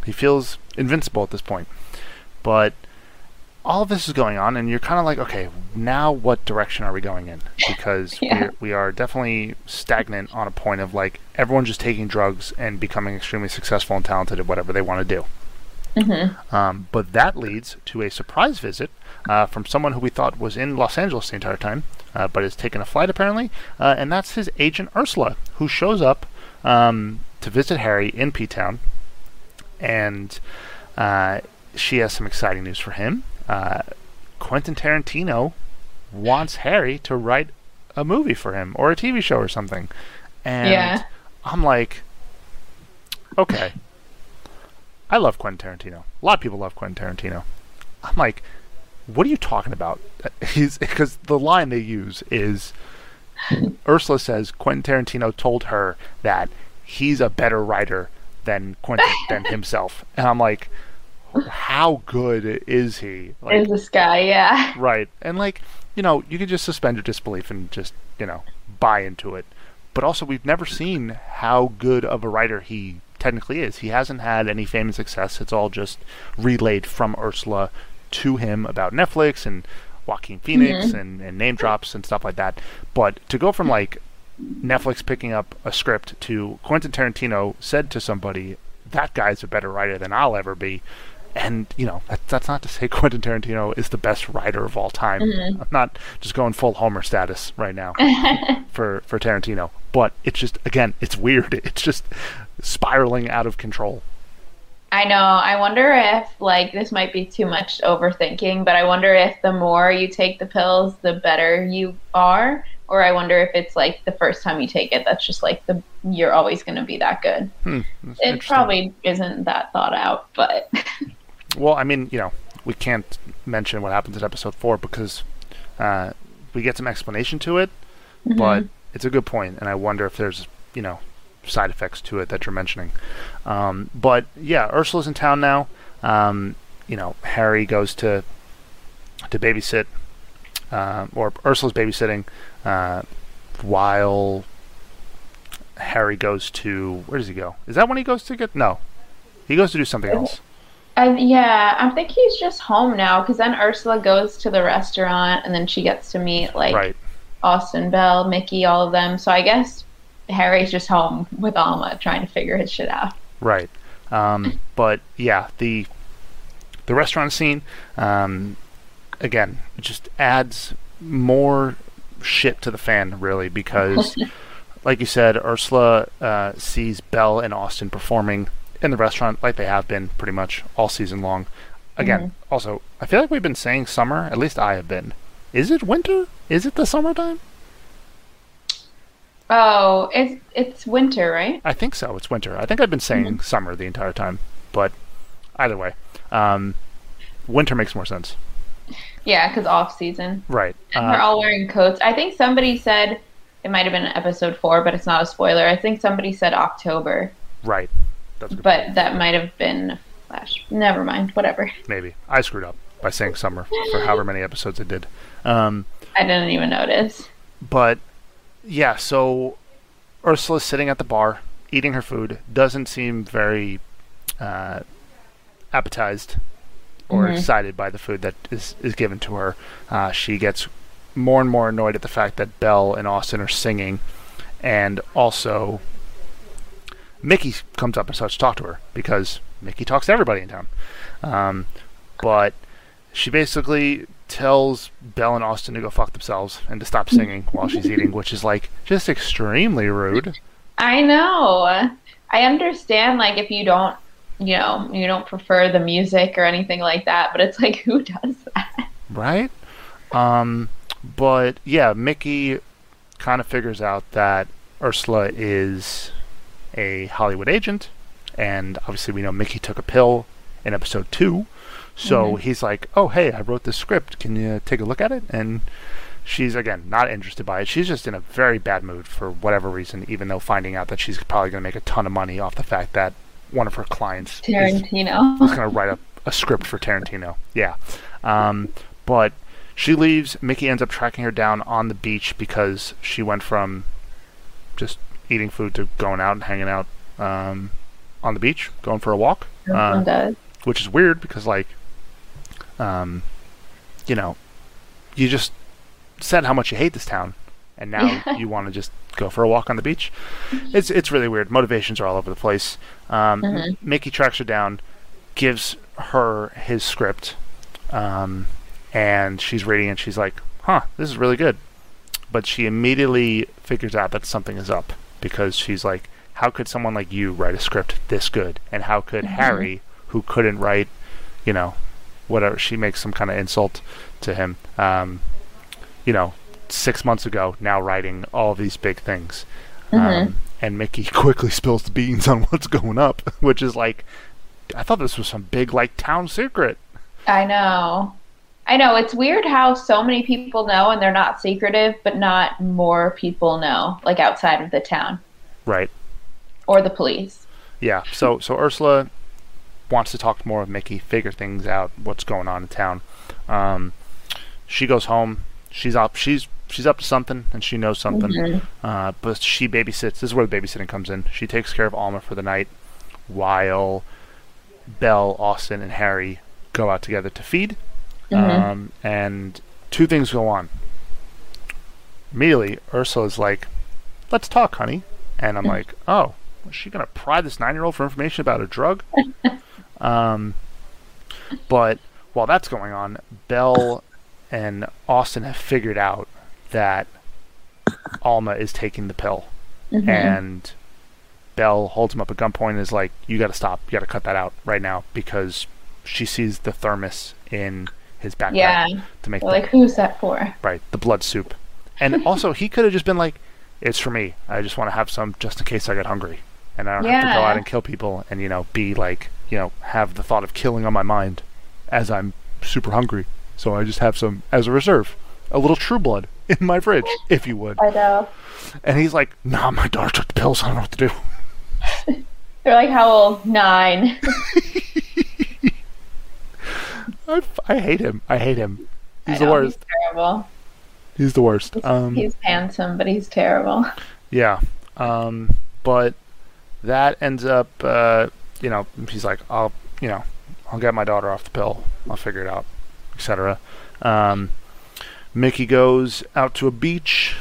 he feels invincible at this point. But all of this is going on, and you're kind of like, okay, now what direction are we going in? Because [LAUGHS] Yeah. we're, we are definitely stagnant on a point of like everyone just taking drugs and becoming extremely successful and talented at whatever they want to do. Um, but that leads to a surprise visit uh, from someone who we thought was in Los Angeles the entire time, uh, but has taken a flight apparently, uh, and that's his agent Ursula, who shows up um, to visit Harry in P Town, and uh, she has some exciting news for him. Uh, Quentin Tarantino wants Harry to write a movie for him or a TV show or something, and Yeah. I'm like, okay. I love Quentin Tarantino. A lot of people love Quentin Tarantino. I'm like, what are you talking about? [LAUGHS] He's because the line they use is Ursula says Quentin Tarantino told her that he's a better writer than Quentin [LAUGHS] than himself, and I'm like, how good is he? Like, Is this guy? Yeah. Right. And like, you know, you can just suspend your disbelief and just, you know, buy into it. But also we've never seen how good of a writer he technically is. He hasn't had any fame and success. It's all just relayed from Ursula to him about Netflix and Joaquin Phoenix mm-hmm. and, and name drops and stuff like that. But to go from like Netflix picking up a script to Quentin Tarantino said to somebody, that guy's a better writer than I'll ever be. And, you know, that, that's not to say [LAUGHS] Quentin Tarantino is the best writer of all time. Mm-hmm. I'm not just going full Homer status right now [LAUGHS] for, for Tarantino. But it's just, again, it's weird. [LAUGHS] It's just spiraling out of control. I know. I wonder if like this might be too much overthinking, but I wonder if the more you take the pills, the better you are, or I wonder if it's like the first time you take it, that's just like the you're always going to be that good. Hmm, It probably isn't that thought out, but [LAUGHS] Well, I mean, you know, we can't mention what happens in episode four because uh, we get some explanation to it, but it's a good point, and I wonder if there's, you know, side effects to it that you're mentioning. Um, but yeah, Ursula's in town now. Um, you know, Harry goes to to babysit, uh, or Ursula's babysitting, uh, while Harry goes to where does he go? Is that when he goes to get? No, he goes to do something else. I, yeah, I think he's just home now because then Ursula goes to the restaurant and then she gets to meet like Right. Austin Belle, Mickey, all of them. So I guess Harry's just home with Alma trying to figure his shit out. Right. Um, but yeah, the the restaurant scene um, again it just adds more shit to the fan really because [LAUGHS] like you said Ursula uh, sees Belle and Austin performing in the restaurant like they have been pretty much all season long. Again, also I feel like we've been saying summer, at least I have been. Is it winter? Is it the summertime? Oh, it's it's winter, right? I think so. It's winter. I think I've been saying summer the entire time, but either way, um, winter makes more sense. Yeah, because off season. Right. And Uh, all wearing coats. I think somebody said it might have been episode four, but it's not a spoiler. I think somebody said October, right. That's but that might have been flash. Never mind. Whatever. [LAUGHS] Maybe I screwed up by saying summer for however many episodes I did. Um, I didn't even notice. but yeah, so Ursula's sitting at the bar eating her food. Doesn't seem very uh, appetized or excited by the food that is, is given to her. Uh, she gets more and more annoyed at the fact that Belle and Austin are singing, and also Mickey comes up and starts to talk to her because Mickey talks to everybody in town. Um, but she basically tells Belle and Austin to go fuck themselves and to stop singing while she's eating, which is like just extremely rude. I know. I understand, like, if you don't, you know, you don't prefer the music or anything like that, but it's like, [LAUGHS] who does that? right? Um, but yeah, Mickey kind of figures out that Ursula is a Hollywood agent, and obviously we know Mickey took a pill in episode two, so he's like, "Oh, hey, I wrote this script. Can you take a look at it?" And she's again not interested by it. She's just in a very bad mood for whatever reason, even though finding out that she's probably going to make a ton of money off the fact that one of her clients Tarantino. is going to write a, a script for Tarantino. Yeah. Um, but she leaves. Mickey ends up tracking her down on the beach because she went from just eating food to going out and hanging out um, on the beach, going for a walk. Uh, does. Which is weird because, like, um, you know, you just said how much you hate this town, and now you want to just go for a walk on the beach. It's it's really weird. Motivations are all over the place. Um, M- Mickey tracks her down, gives her his script, um, and she's reading it. She's like, "Huh, this is really good," but she immediately figures out that something is up because she's like, "How could someone like you write a script this good? And how could Harry, who couldn't write, you know, whatever?" She makes some kind of insult to him. Um, you know, six months ago, now writing all these big things. Um, and Mickey [LAUGHS] quickly spills the beans on what's going up, [LAUGHS] which is like, I thought this was some big, like, town secret. I know. I know. It's weird how so many people know and they're not secretive, but not more people know, like outside of the town Right. or the police. Yeah. So, so Ursula wants to talk more with Mickey, figure things out, what's going on in town. Um, she goes home. She's up. She's she's up to something, and she knows something. Uh, but she babysits. This is where the babysitting comes in. She takes care of Alma for the night, while Belle, Austin, and Harry go out together to feed. Um, and two things go on. Immediately, Ursula's like, "Let's talk, honey," and I'm like, "Oh, is she gonna pry this nine-year-old for information about a drug?" [LAUGHS] um, but while that's going on, Belle and Austin have figured out that Alma is taking the pill, and Belle holds him up at gunpoint and is like, "You got to stop. You got to cut that out right now," because she sees the thermos in his backpack Yeah. to make the, like, who's that for? right the blood soup. And [LAUGHS] also, he could have just been like, "It's for me. I just want to have some just in case I get hungry, and I don't have to go out and kill people, and you know, be like, you know, have the thought of killing on my mind as I'm super hungry. So I just have some as a reserve, a little True Blood [LAUGHS] in my fridge, if you would." I know. And he's like, "Nah, my daughter took the pills. I don't know what to do." [LAUGHS] They're like, how old? Nine. [LAUGHS] I hate him. I hate him. He's I the worst. He's terrible. He's the worst. Um, he's handsome, but he's terrible. Yeah. Um, but that ends up, uh, you know, he's like, I'll, you know, I'll get my daughter off the pill. I'll figure it out, etc. Um, Mickey goes out to a beach.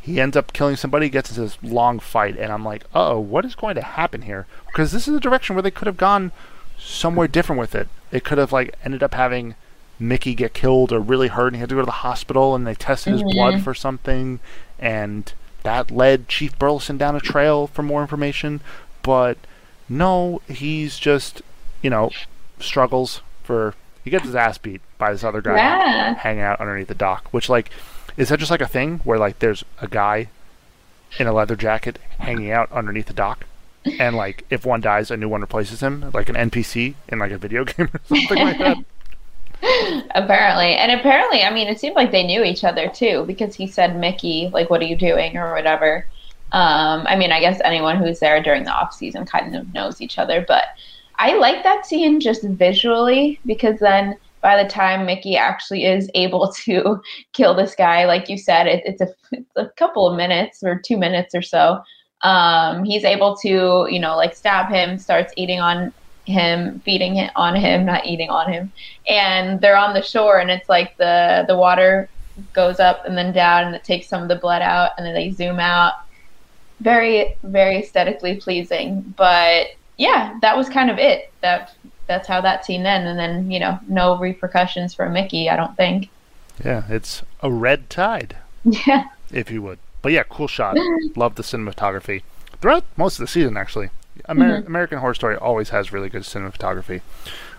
He ends up killing somebody, gets into this long fight, and I'm like, uh oh, what is going to happen here? Because this is a direction where they could have gone somewhere different with it. It could have, like, ended up having Mickey get killed or really hurt, and he had to go to the hospital, and they tested his blood for something, and that led Chief Burleson down a trail for more information. But no, he's just, you know, struggles for. He gets his ass beat by this other guy Yeah. hanging out underneath the dock. Which, like, is that just like a thing where, like, there's a guy in a leather jacket hanging out underneath the dock? And, like, if one dies, a new one replaces him, like an NPC in, like, a video [LAUGHS] game or something like that? [LAUGHS] Apparently. And apparently, I mean, it seemed like they knew each other too, because he said, Mickey, like, what are you doing or whatever. Um, I mean, I guess anyone who's there during the off season kind of knows each other, but I like that scene just visually because then by the time Mickey actually is able [LAUGHS] to kill this guy, like you said, it, it's, a, it's a couple of minutes or two minutes or so. Um, he's able to, you know, like stab him, starts eating on him, feeding it on him, not eating on him, and they're on the shore, and it's like the the water goes up and then down, and it takes some of the blood out, and then they zoom out. Very, very aesthetically pleasing, but yeah, that was kind of it. That that's how that scene ended, and then you know, no repercussions for Mickey. I don't think. Yeah, it's a red tide. Yeah. If you would. But yeah, cool shot. Love the cinematography throughout most of the season. Actually, Amer- mm-hmm. American Horror Story always has really good cinematography.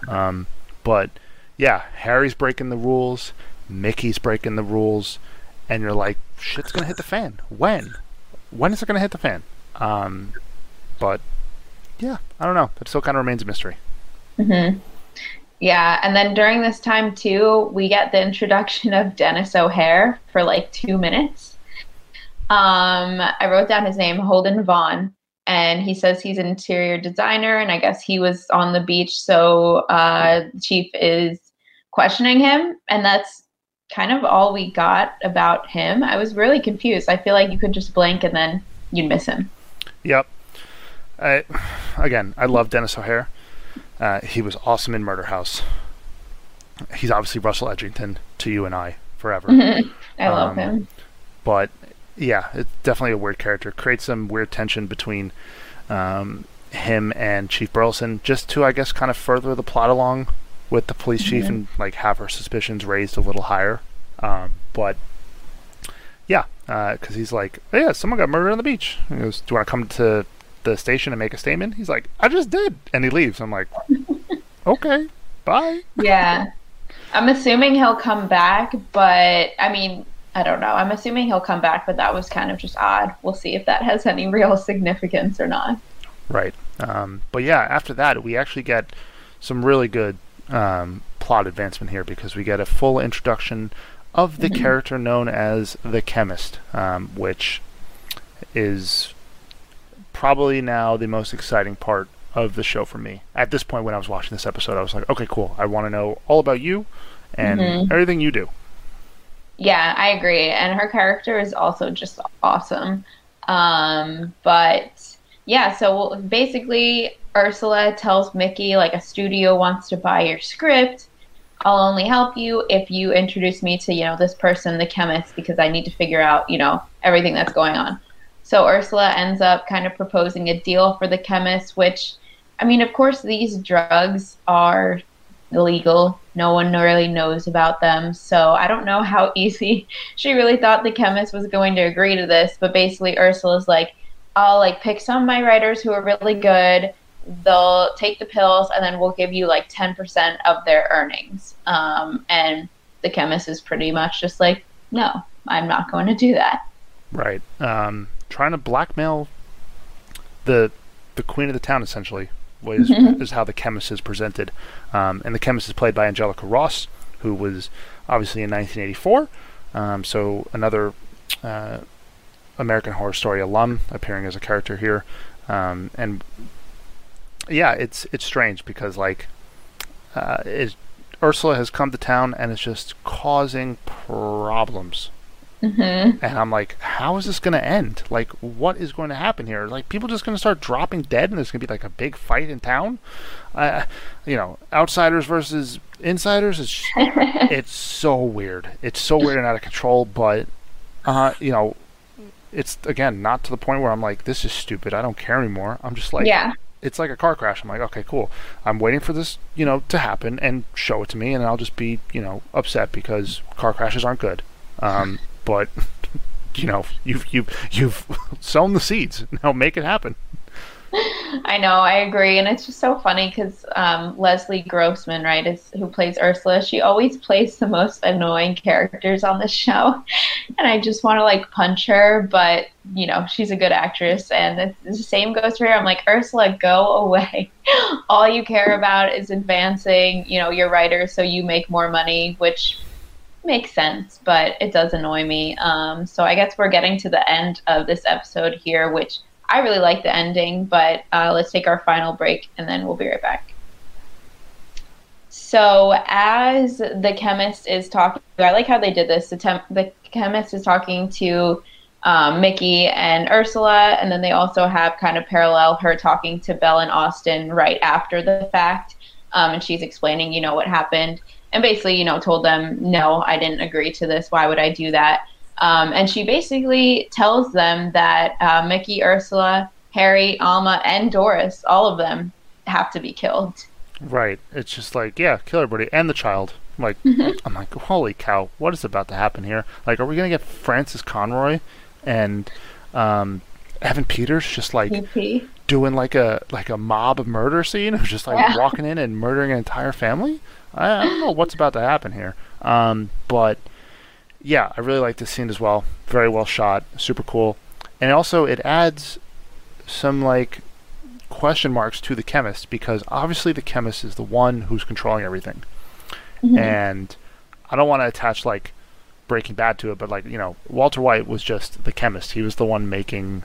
Um, but yeah, Harry's breaking the rules, Mickey's breaking the rules, and you're like, shit's gonna hit the fan. When? When is it gonna hit the fan? Um, but yeah, I don't know. It still kind of remains a mystery. Mm-hmm. Yeah, and then during this time too, we get the introduction of Denis O'Hare for like two minutes um, I wrote down his name, Holden Vaughn, and he says he's an interior designer, and I guess he was on the beach, so uh, Chief is questioning him, and that's kind of all we got about him. I was really confused. I feel like you could just blink and then you'd miss him. Yep. I, again, I love Denis O'Hare. Uh, he was awesome in Murder House. He's obviously Russell Edgington to you and I forever. [LAUGHS] I love um, him. But yeah, it's definitely a weird character. Creates some weird tension between um, him and Chief Burleson, just to I guess kind of further the plot along with the police chief mm-hmm. and like have her suspicions raised a little higher. Um, but yeah, because uh, he's like, oh, yeah, someone got murdered on the beach. He goes, do you want to come to the station and make a statement? He's like, I just did, and he leaves. I'm like, [LAUGHS] okay, bye. Yeah. I'm assuming he'll come back, but I mean, I don't know. I'm assuming he'll come back, but that was kind of just odd. We'll see if that has any [LAUGHS] real significance or not. Right. Um, but yeah, after that, we actually get some really good um, plot advancement here because we get a full introduction of the mm-hmm. [CLEARS THROAT] character known as the chemist, um, which is probably now the most exciting part of the show for me. At this point, when I was watching this episode, I was like, okay, cool. I want to know all about you and mm-hmm. everything you do. Yeah, I agree. And her character is also just awesome. Um, but yeah, so basically, Ursula tells Mickey, like, a studio wants to buy your script. I'll only help you if you introduce me to, you know, this person, the chemist, because I need to figure out, you know, everything that's going on. So Ursula ends up kind of proposing a deal for the chemist, which, I mean, of course, these drugs are illegal. No one really knows about them. So I don't know how [LAUGHS] easy she really thought the chemist was going to agree to this. But basically, Ursula's like, I'll like pick some of my writers who are really good. They'll take the pills, and then we'll give you like 10% of their earnings. Um, and the chemist is pretty much just like, no, I'm not going to do that. Right. Um, trying to blackmail the the queen of the town, essentially was mm-hmm. [LAUGHS] is how the chemist is presented. Um, and the chemist is played by Angelica Ross, who was obviously in 1984. Um, so another uh, American Horror Story alum appearing as a character here. Um, and yeah, it's it's strange because like uh, it, Ursula has come to town and is just causing problems Mm-hmm. And I'm like, how is this going to end? Like, what is going to happen here? Like, people just going to start dropping dead, and there's going to be like a big fight in town. Uh, you know, outsiders versus insiders. It's [LAUGHS] it's so weird. It's so weird and out of control. But, uh, you know, it's again not to the point where I'm like, this is stupid. I don't care anymore. I'm just like, yeah. It's like a car crash. I'm like, okay, cool. I'm waiting for this, you know, to happen and show it to me, and I'll just be, you know, upset because car crashes aren't good. Um, [LAUGHS] but [LAUGHS] you know, you've you've you've [LAUGHS] sown the seeds. Now make it happen. I know, I agree, and it's just so funny because um, Leslie Grossman, right, is who plays Ursula. She always plays the most annoying characters on the show, and I just want to like punch her. But you know, she's a good actress, and the same goes for her. I'm like, Ursula, go away. [LAUGHS] All you care about is advancing, you know, your writer, so you make more money, which makes sense, but it does annoy me. Um, so I guess we're getting to the end of this episode here, which I really like the ending, but uh, let's take our final break and then we'll be right back. So, as the chemist is talking, I like how they did this. The, tem- the chemist is talking to um, Mickey and Ursula, and then they also have kind of parallel her talking to Belle and Austin right after the fact. Um, and she's explaining, you know, what happened, and basically, you know, told them, no, I didn't agree to this. Why would I do that? Um, and she basically tells them that uh, Mickey, Ursula, Harry, Alma, and Doris, all of them, have to be killed. Right. It's just like, yeah, kill everybody and the child. Like, I'm like, holy cow, what is about to happen here? Like, are we gonna get Frances Conroy and um, Evan Peters just like doing like a like a mob murder scene of just like Yeah. walking in and murdering an entire family? I, I don't know what's about to happen here. Um, but yeah, I really like this scene as well. Very well shot, super cool, and also it adds some like question marks to the chemist because obviously the chemist is the one who's controlling everything, mm-hmm. and I don't want to attach like Breaking Bad to it, but like you know, Walter White was just the chemist. He was the one making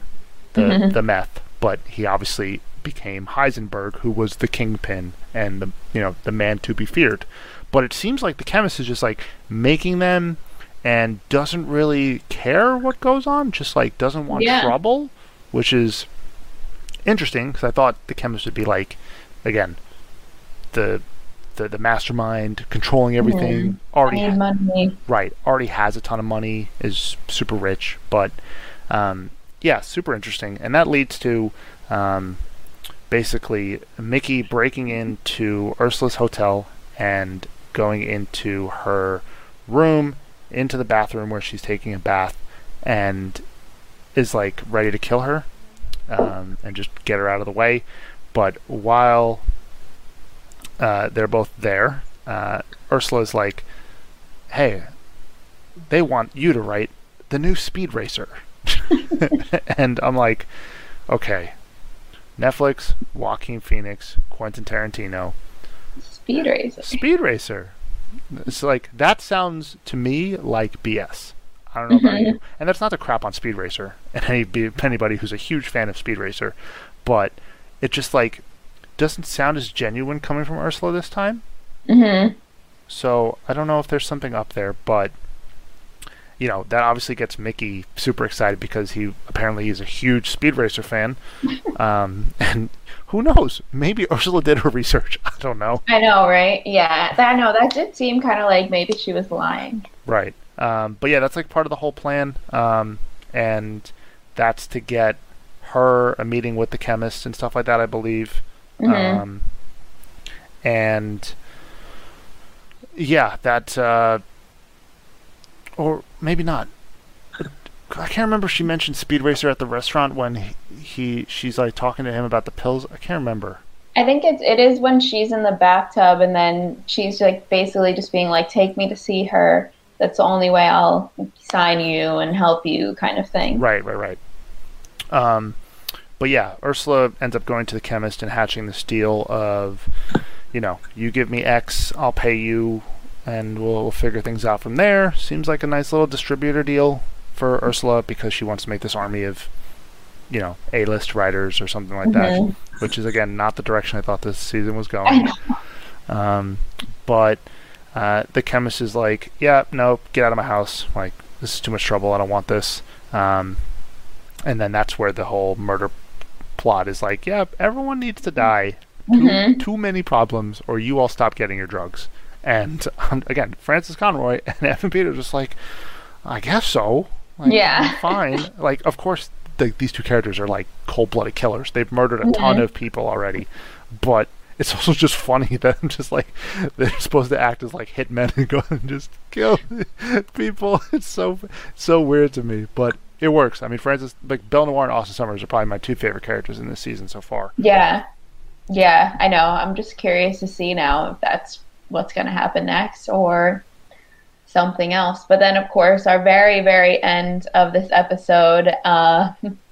the mm-hmm. the meth, but he obviously became Heisenberg, who was the kingpin and the you know the man to be feared. But it seems like the chemist is just like making them and doesn't really care what goes on, just like doesn't want Yeah. trouble, which is interesting because I thought the chemist would be like, again, the the, the mastermind controlling everything. Already money. right already has a ton of money is super rich but um, yeah super interesting and that leads to um, basically mickey breaking into ursula's hotel and going into her room into the bathroom where she's taking a bath and is like ready to kill her um, and just get her out of the way but while uh, they're both there uh, ursula's like hey, they want you to write the new Speed Racer. [LAUGHS] and I'm like, okay, Netflix, Joaquin Phoenix, Quentin Tarantino, Speed racer. Speed Racer. It's like, that sounds to me like BS. I don't know about you. And that's not to crap on Speed Racer and any, anybody who's a huge fan of Speed Racer, but it just like doesn't sound as genuine coming from Ursula this time. hmm So I don't know if there's something up there, but you know that obviously gets Mickey super excited because he apparently is a huge Speed Racer fan, [LAUGHS] um, and who knows? Maybe Ursula did her research. [LAUGHS] I don't know. I know, right? Yeah, I know that did seem kind of like maybe she was lying. Right. Um, but yeah, that's like part of the whole plan, um, and that's to get her a meeting with the chemist and stuff like that. I believe. Mhm. Um, and yeah, that uh, or maybe not. I can't remember. if She mentioned Speed Racer at the restaurant when he, he she's like talking to him about the pills. I can't remember. I think it's it is when she's in the bathtub and then she's like basically just being like, "Take me to see her. That's the only way I'll sign you and help you," kind of thing. Right, right, right. Um, but yeah, Ursula ends up going to the chemist and hatching this deal of, you know, you give me X, I'll pay you, and we'll, we'll figure things out from there. Seems like a nice little distributor deal for Ursula because she wants to make this army of, you know, A-list writers or something like that, which is again not the direction I thought this season was [LAUGHS] going. Um, but uh, the chemist is like, yeah, no, get out of my house. Like, this is too much trouble. I don't want this. Um, and then that's where the whole murder plot is like, yeah, everyone needs to die. Too, too many problems, or you all stop getting your drugs. And um, again, Frances Conroy [LAUGHS] and Evan Peters just like, I guess so. Like, Yeah. fine. [LAUGHS] like, of course, the, these two characters are like cold-blooded killers. They've murdered a ton of people already, but it's also just funny that I'm just like they're supposed to act as like hitmen and go and just kill [LAUGHS] people. It's so so weird to me, but it works. I mean, Frances, like Belle Noir and Austin Sommers are probably my two favorite characters in this season so far. Yeah, yeah, I know. I'm just curious to see now if that's what's going to happen next or something else. But then, of course, our very, very end of this episode, uh, [LAUGHS]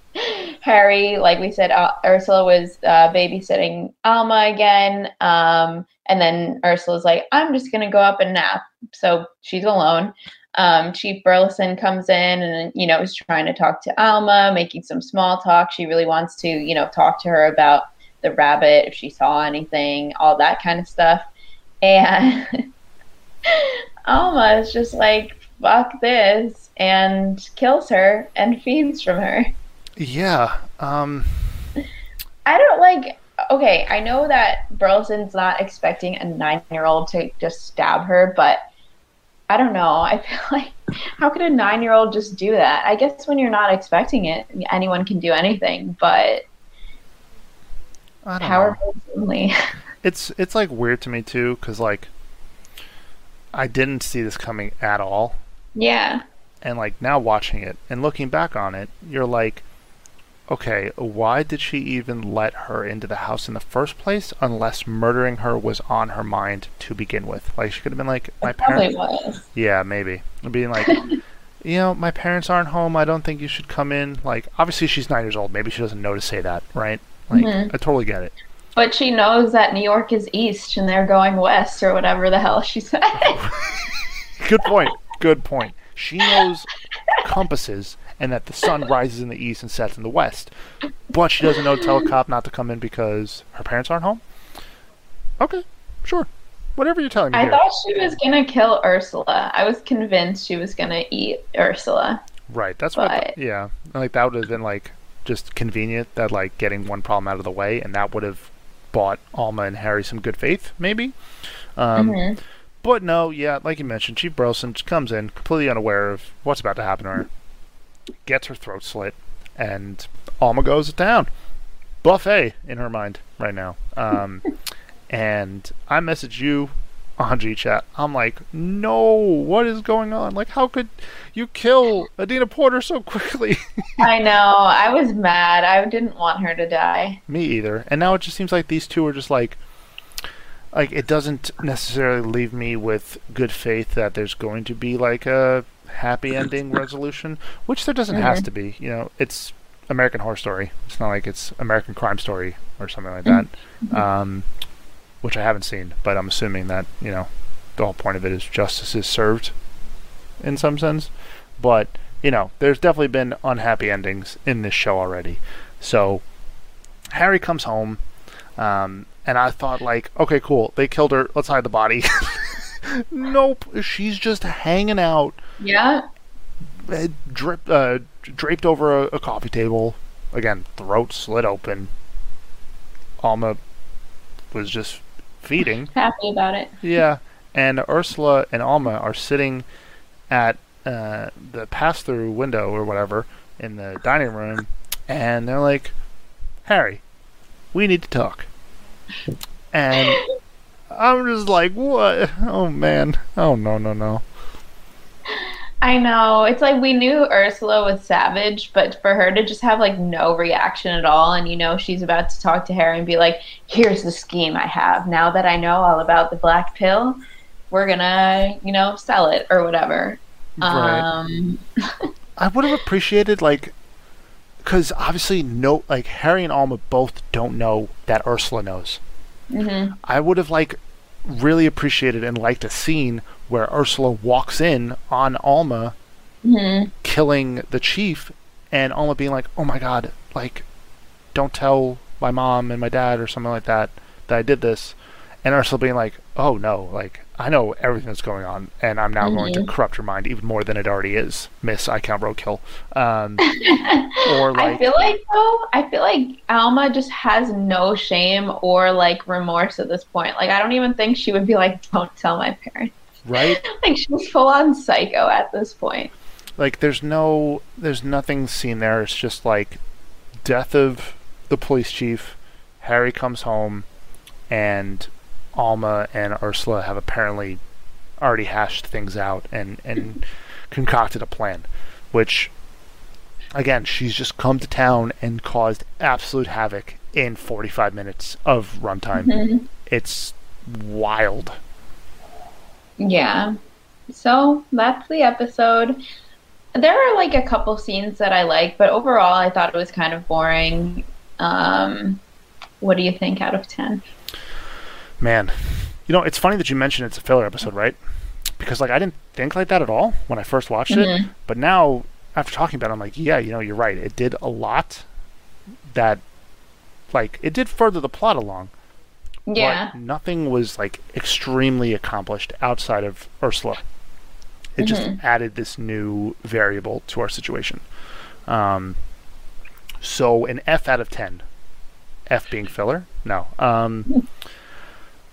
Harry, like we said, uh, Ursula was uh, babysitting Alma again. Um, and then Ursula's like, I'm just going to go up and nap. So she's alone. um, Chief Burleson comes in and you know is trying to talk to Alma, making some small talk. She really wants to you know talk to her about the rabbit if she saw anything, all that kind of stuff. And [LAUGHS] Alma is just like fuck this and kills her and feeds from her. Yeah. Um. I don't like. Okay, I know that Burleson's not expecting a nine-year-old to just stab her, but I don't know. I [LAUGHS] feel like how could a nine-year-old just do that? I guess when you're not expecting it, anyone can do anything, but I don't power know. only. [LAUGHS] It's it's like weird to me too, because like I didn't see this coming at all, yeah. and like now watching it and looking back on it, you're like, okay, why did she even let her into the house in the first place unless murdering her was on her mind to begin with? Like she could have been like, my Probably parents. was. Yeah, maybe. Being like, [LAUGHS] you know, my parents aren't home. I don't think you should come in. Like, obviously she's nine years old. Maybe she doesn't know to say that, right? Like, Mhm. I totally get it. But she knows that New York is east and they're going west or whatever the hell she said. [LAUGHS] Good point. Good point. She knows compasses and that the sun rises in the east and sets in the west. But she doesn't know to tell a cop not to come in because her parents aren't home? Okay, sure. Whatever you're telling me I here. thought she was gonna kill Ursula. I was convinced she was gonna eat Ursula. Right, that's what. But- th- yeah, like that would have been like just convenient that like getting one problem out of the way, and that would have bought Alma and Harry some good faith, maybe. Um, Mhm. But no, yeah, like you mentioned, Chief Burleson comes in completely unaware of what's about to happen to her, gets her throat slit, and Alma goes down. Buffet in her mind right now. Um, [LAUGHS] and I message you on G chat. I'm like, no, what is going on? Like, how could you kill Adina Porter so quickly? [LAUGHS] I know. I was mad. I didn't want her to die. Me either. And now it just seems like these two are just like like it doesn't necessarily leave me with good faith that there's going to be like a happy [CLEARS THROAT] ending resolution, which there doesn't have to be. You know, it's American Horror Story. It's not like it's American Crime Story or something like that. Um, which I haven't seen, but I'm assuming that you know the whole point of it is justice is served in some sense. But you know, there's definitely been unhappy endings in this show already. So Harry comes home, um, and I thought like, okay, cool, they killed her. Let's hide the body. [LAUGHS] nope, she's just hanging out, Yeah. uh, drip, uh, draped over a, a coffee table. Again, throat slit open. Alma was just feeding. [LAUGHS] Happy about it. Yeah, and Ursula and Alma are sitting at uh, the pass-through window or whatever in the dining room, and they're like, "Harry, we need to talk." And I'm just like, "What? Oh man! Oh no, no, no!" I know. It's like we knew Ursula was savage, but for her to just have like no reaction at all, and you know she's about to talk to Harry and be like, "Here's the scheme I have. Now that I know all about the black pill, we're gonna, you know, sell it or whatever." Right. Um, [LAUGHS] I would have appreciated like, because obviously no, like Harry and Alma both don't know that Ursula knows. mhm. I would have like really appreciated and liked a scene where Ursula walks in on Alma Mhm. killing the chief and Alma being like, "Oh my god, like don't tell my mom and my dad or something like that that I did this." And Ursula being like, "Oh no, like I know everything that's going on and I'm now going to corrupt your mind even more than it already is, Miss I Count Roadkill." Um [LAUGHS] or like, I feel like though, I feel like Alma just has no shame or like remorse at this point. Like I don't even think she would be like, "Don't tell my parents." right? [LAUGHS] Like she's full on psycho at this point. like there's no there's nothing seen there it's just like death of the police chief harry comes home and alma and ursula have apparently already hashed things out and and [LAUGHS] concocted a plan which again she's just come to town and caused absolute havoc in 45 minutes of runtime it's wild Yeah. So that's the episode. There are like a couple scenes that I like, but overall I thought it was kind of boring. Um, what do you think out of 10? Man, you know, it's funny that you mentioned it's a filler episode, right? because like I didn't think like that at all when I first watched it, but now after talking about it, I'm like, yeah, you know, you're right. It did a lot that, like, it did further the plot along. Yeah. But nothing was like extremely accomplished outside of Ursula. It just added this new variable to our situation. Um, so an F out of ten. F being filler? No. Um, [LAUGHS]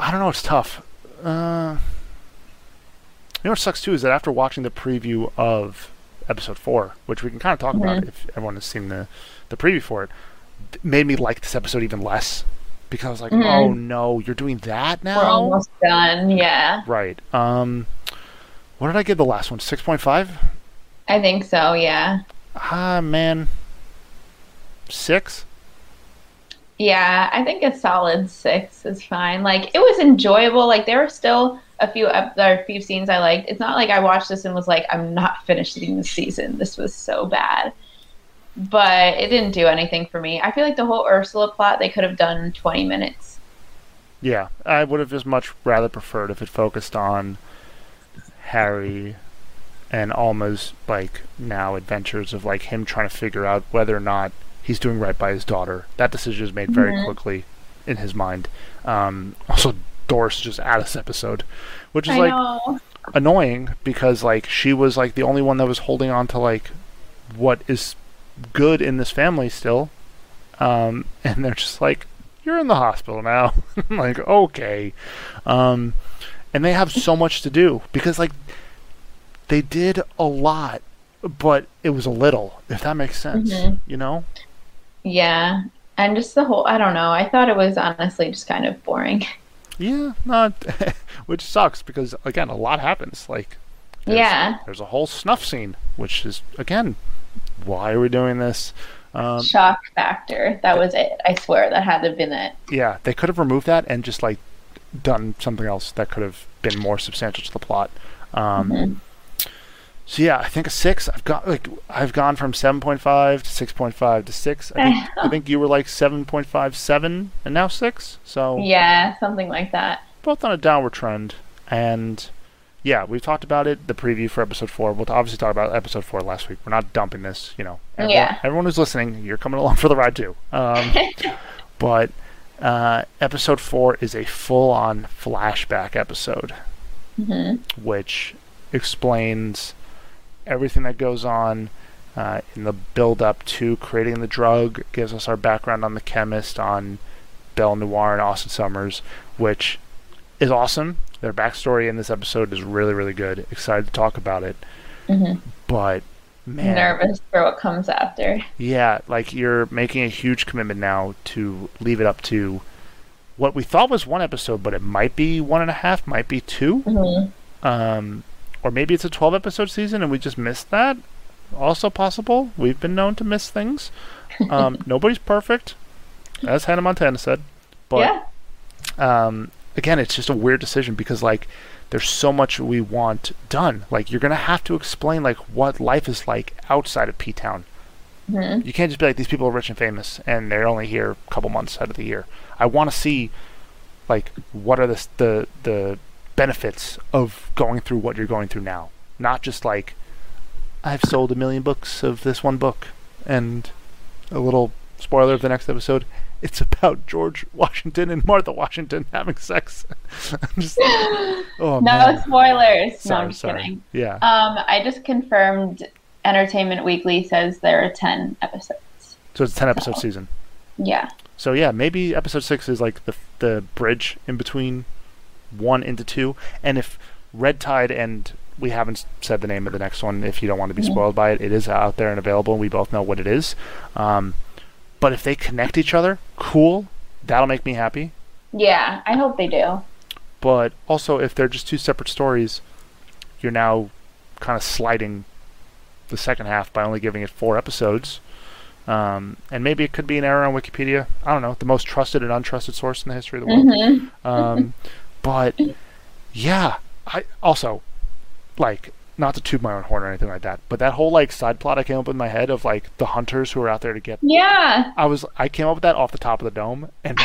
I don't know. It's tough. Uh, you know what sucks too is that after watching the preview of episode four, which we can kind of talk about if everyone has seen the the preview for it, made me like this episode even less because I was like, oh no, you're doing that now. We're almost done. Yeah. Right. Um, what did I give the last one? Six point five. I think so. Yeah. Ah man, six. Yeah, I think a solid six is fine. Like it was enjoyable. Like there were still a few ep- there are a few scenes I liked. It's not like I watched this and was like, I'm not finishing this season. This was so bad. But it didn't do anything for me. I feel like the whole Ursula plot they could have done 20 minutes. Yeah, I would have just much rather preferred if it focused on Harry and Alma's like now adventures of like him trying to figure out whether or not he's doing right by his daughter. That decision is made very quickly in his mind. Um, also, Doris is just out of this episode, which is I like know. annoying because like she was like the only one that was holding on to like what is good in this family still um [LAUGHS] and they're just like you're in the hospital now [LAUGHS] like okay um and they have so much to do because like they did a lot but it was a little if that makes sense you know Yeah. And just the whole I don't know. I thought it was honestly just kind of boring. [LAUGHS] yeah not [LAUGHS] which sucks because again a lot happens like there's, Yeah. there's a whole snuff scene which is again why are we doing this um, Shock factor. That was it. I swear that had to have been it. yeah, they could have removed that and just like done something else that could have been more substantial to the plot. Um, So yeah, I think a six. I've got like I've gone from seven point five to six point five to six. I think, I [LAUGHS] think you were like seven point five seven and now six. So Yeah, something like that. both on a downward trend. And yeah, we've talked about it. The preview for episode four. We'll obviously talk about episode four last week. We're not dumping this. You know, everyone, Yeah. everyone who's listening, you're coming along for the ride too. Um, [LAUGHS] but uh, episode four is a full-on flashback episode, which explains everything that goes on uh, in the build-up to creating the drug. Gives us our background on the chemist, on Belle Noir and Austin Sommers, which is awesome. Their backstory in this episode is really, really good. Excited to talk about it. But man, Nervous for what comes after. yeah, like you're making a huge commitment now to leave it up to what we thought was one episode, but it might be one and a half, might be 2 Um, or maybe it's a 12 episode season and we just missed that. Also possible. We've been known to miss things. Um, [LAUGHS] nobody's perfect, as Hannah Montana said. But yeah. um, again, it's just a weird decision because like there's so much we want done. Like you're gonna have to explain like what life is like outside of P Town. You can't just be like these people are rich and famous and they're only here a couple months out of the year. I want to see like what are the the the benefits of going through what you're going through now, not just like I've sold a million books of this one book and a little spoiler of the next episode. It's about [LAUGHS] George Washington and Martha Washington having sex. [LAUGHS] I'm just, [LAUGHS] oh No man. spoilers. no, I'm just sorry. kidding. Yeah. Um, I just confirmed Entertainment Weekly says there are 10 episodes. so it's a ten episode season. Yeah. So yeah, maybe episode six is like the the bridge in between one into two. And if Red Tide and we haven't said the name of the next one, if you don't want to be spoiled by it, it is out there and available. and We both know what it is. Um, but if they connect each other, cool. That'll make me happy. Yeah, I hope they do. But also, if they're just two separate stories, you're now kind of sliding the second half by only giving it four episodes. Um, and maybe it could be an error on Wikipedia. I don't know, the most trusted and untrusted source in the history of the world. Um, [LAUGHS] but yeah, I also like not to toot my own horn or anything like that, but that whole like side plot I came up with in my head of like the hunters who are out there to get Yeah. I was I came up with that off the top of the dome and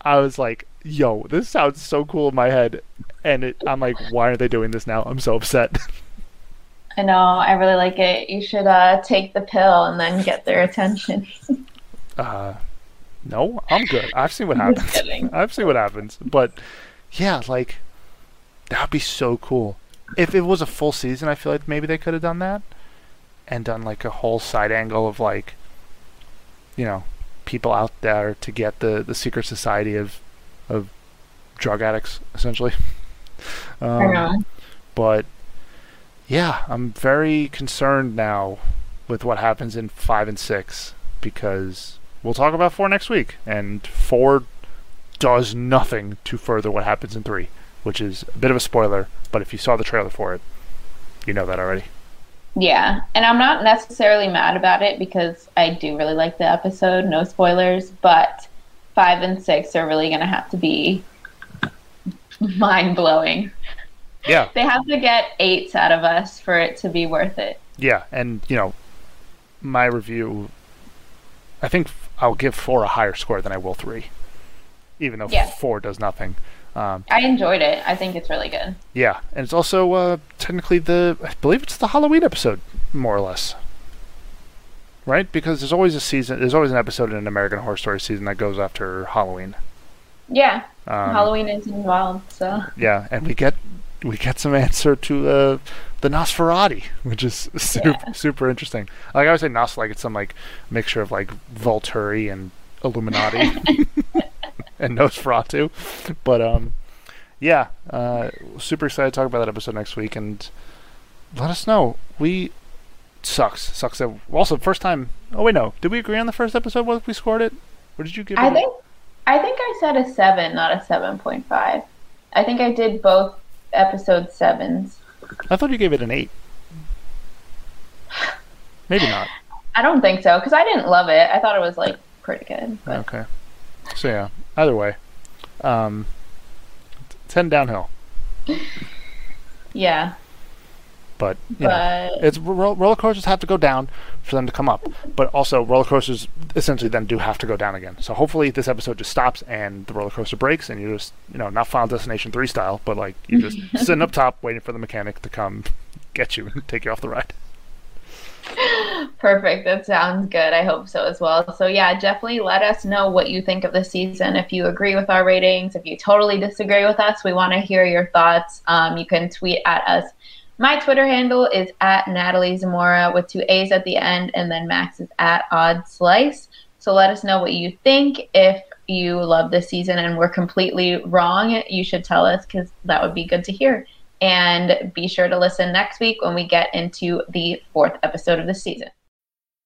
I was like, yo, this sounds so cool in my head and it, I'm like, why are they doing this now? I'm so upset. [LAUGHS] I know. I really like it. You should uh, take the pill and then get their attention. uh, no, I'm good. I've seen what [LAUGHS] happens. I've seen what happens. But yeah, like that would be so cool. If it was a full season, I feel like maybe they could have done that and done like a whole side angle of like, you know, people out there to get the the secret society of of drug addicts, essentially. [LAUGHS] um, but yeah, I'm very concerned now with what happens in five and six because we'll talk about four next week, and four does nothing to further what happens in three, which is a bit of a spoiler. But if you saw the trailer for it, you know that already. Yeah, and I'm not necessarily mad about it because I do really like the episode. No spoilers, but five and six are really going to have to be mind blowing. Yeah. they have to get eights out of us for it to be worth it. Yeah, and you know, my review, I think I'll give four a higher score than I will three, even though yeah. four does nothing. Um, I enjoyed it. I think it's really good. Yeah, and it's also uh, technically the I believe it's the Halloween episode, more or less. Right, because there's always a season. There's always an episode in an American Horror Story season that goes after Halloween. Yeah, um, Halloween is involved. So yeah, and we get we get some answer to uh, the Nosferatu, which is [LAUGHS] super yeah. super interesting. Like I would say, Nos like it's some like mixture of like Volturi and Illuminati [LAUGHS] [LAUGHS] [LAUGHS] and Nosferatu, but um, yeah, uh, super excited to talk about that episode next week, and let us know. We sucks sucks. That, also, first time. Oh wait, no. Did we agree on the first episode? What we scored it? What did you give? I it? think I think I said a seven, not a seven point five. I think I did both episode sevens. I thought you gave it an eight. Maybe not. I don't think so because I didn't love it. I thought it was like pretty good. But. Okay. So yeah, either way, um, ten downhill. Yeah. But, but know, it's roller coasters have to go down for them to come up, but also roller coasters essentially then do have to go down again. So hopefully this episode just stops and the roller coaster breaks and you're just you know not Final Destination three style, but like you're just [LAUGHS] sitting up top waiting for the mechanic to come [LAUGHS] get you and take you off the ride. Perfect. That sounds good. I hope so as well. So, yeah, definitely let us know what you think of the season. If you agree with our ratings, if you totally disagree with us, we want to hear your thoughts. Um, you can tweet at us my Twitter handle is at Natalie Zamora with two A's at the end, and then Max is at Odd Slice. So let us know what you think. If you love this season and we're completely wrong, you should tell us because that would be good to hear. And be sure to listen next week when we get into the fourth episode of the season.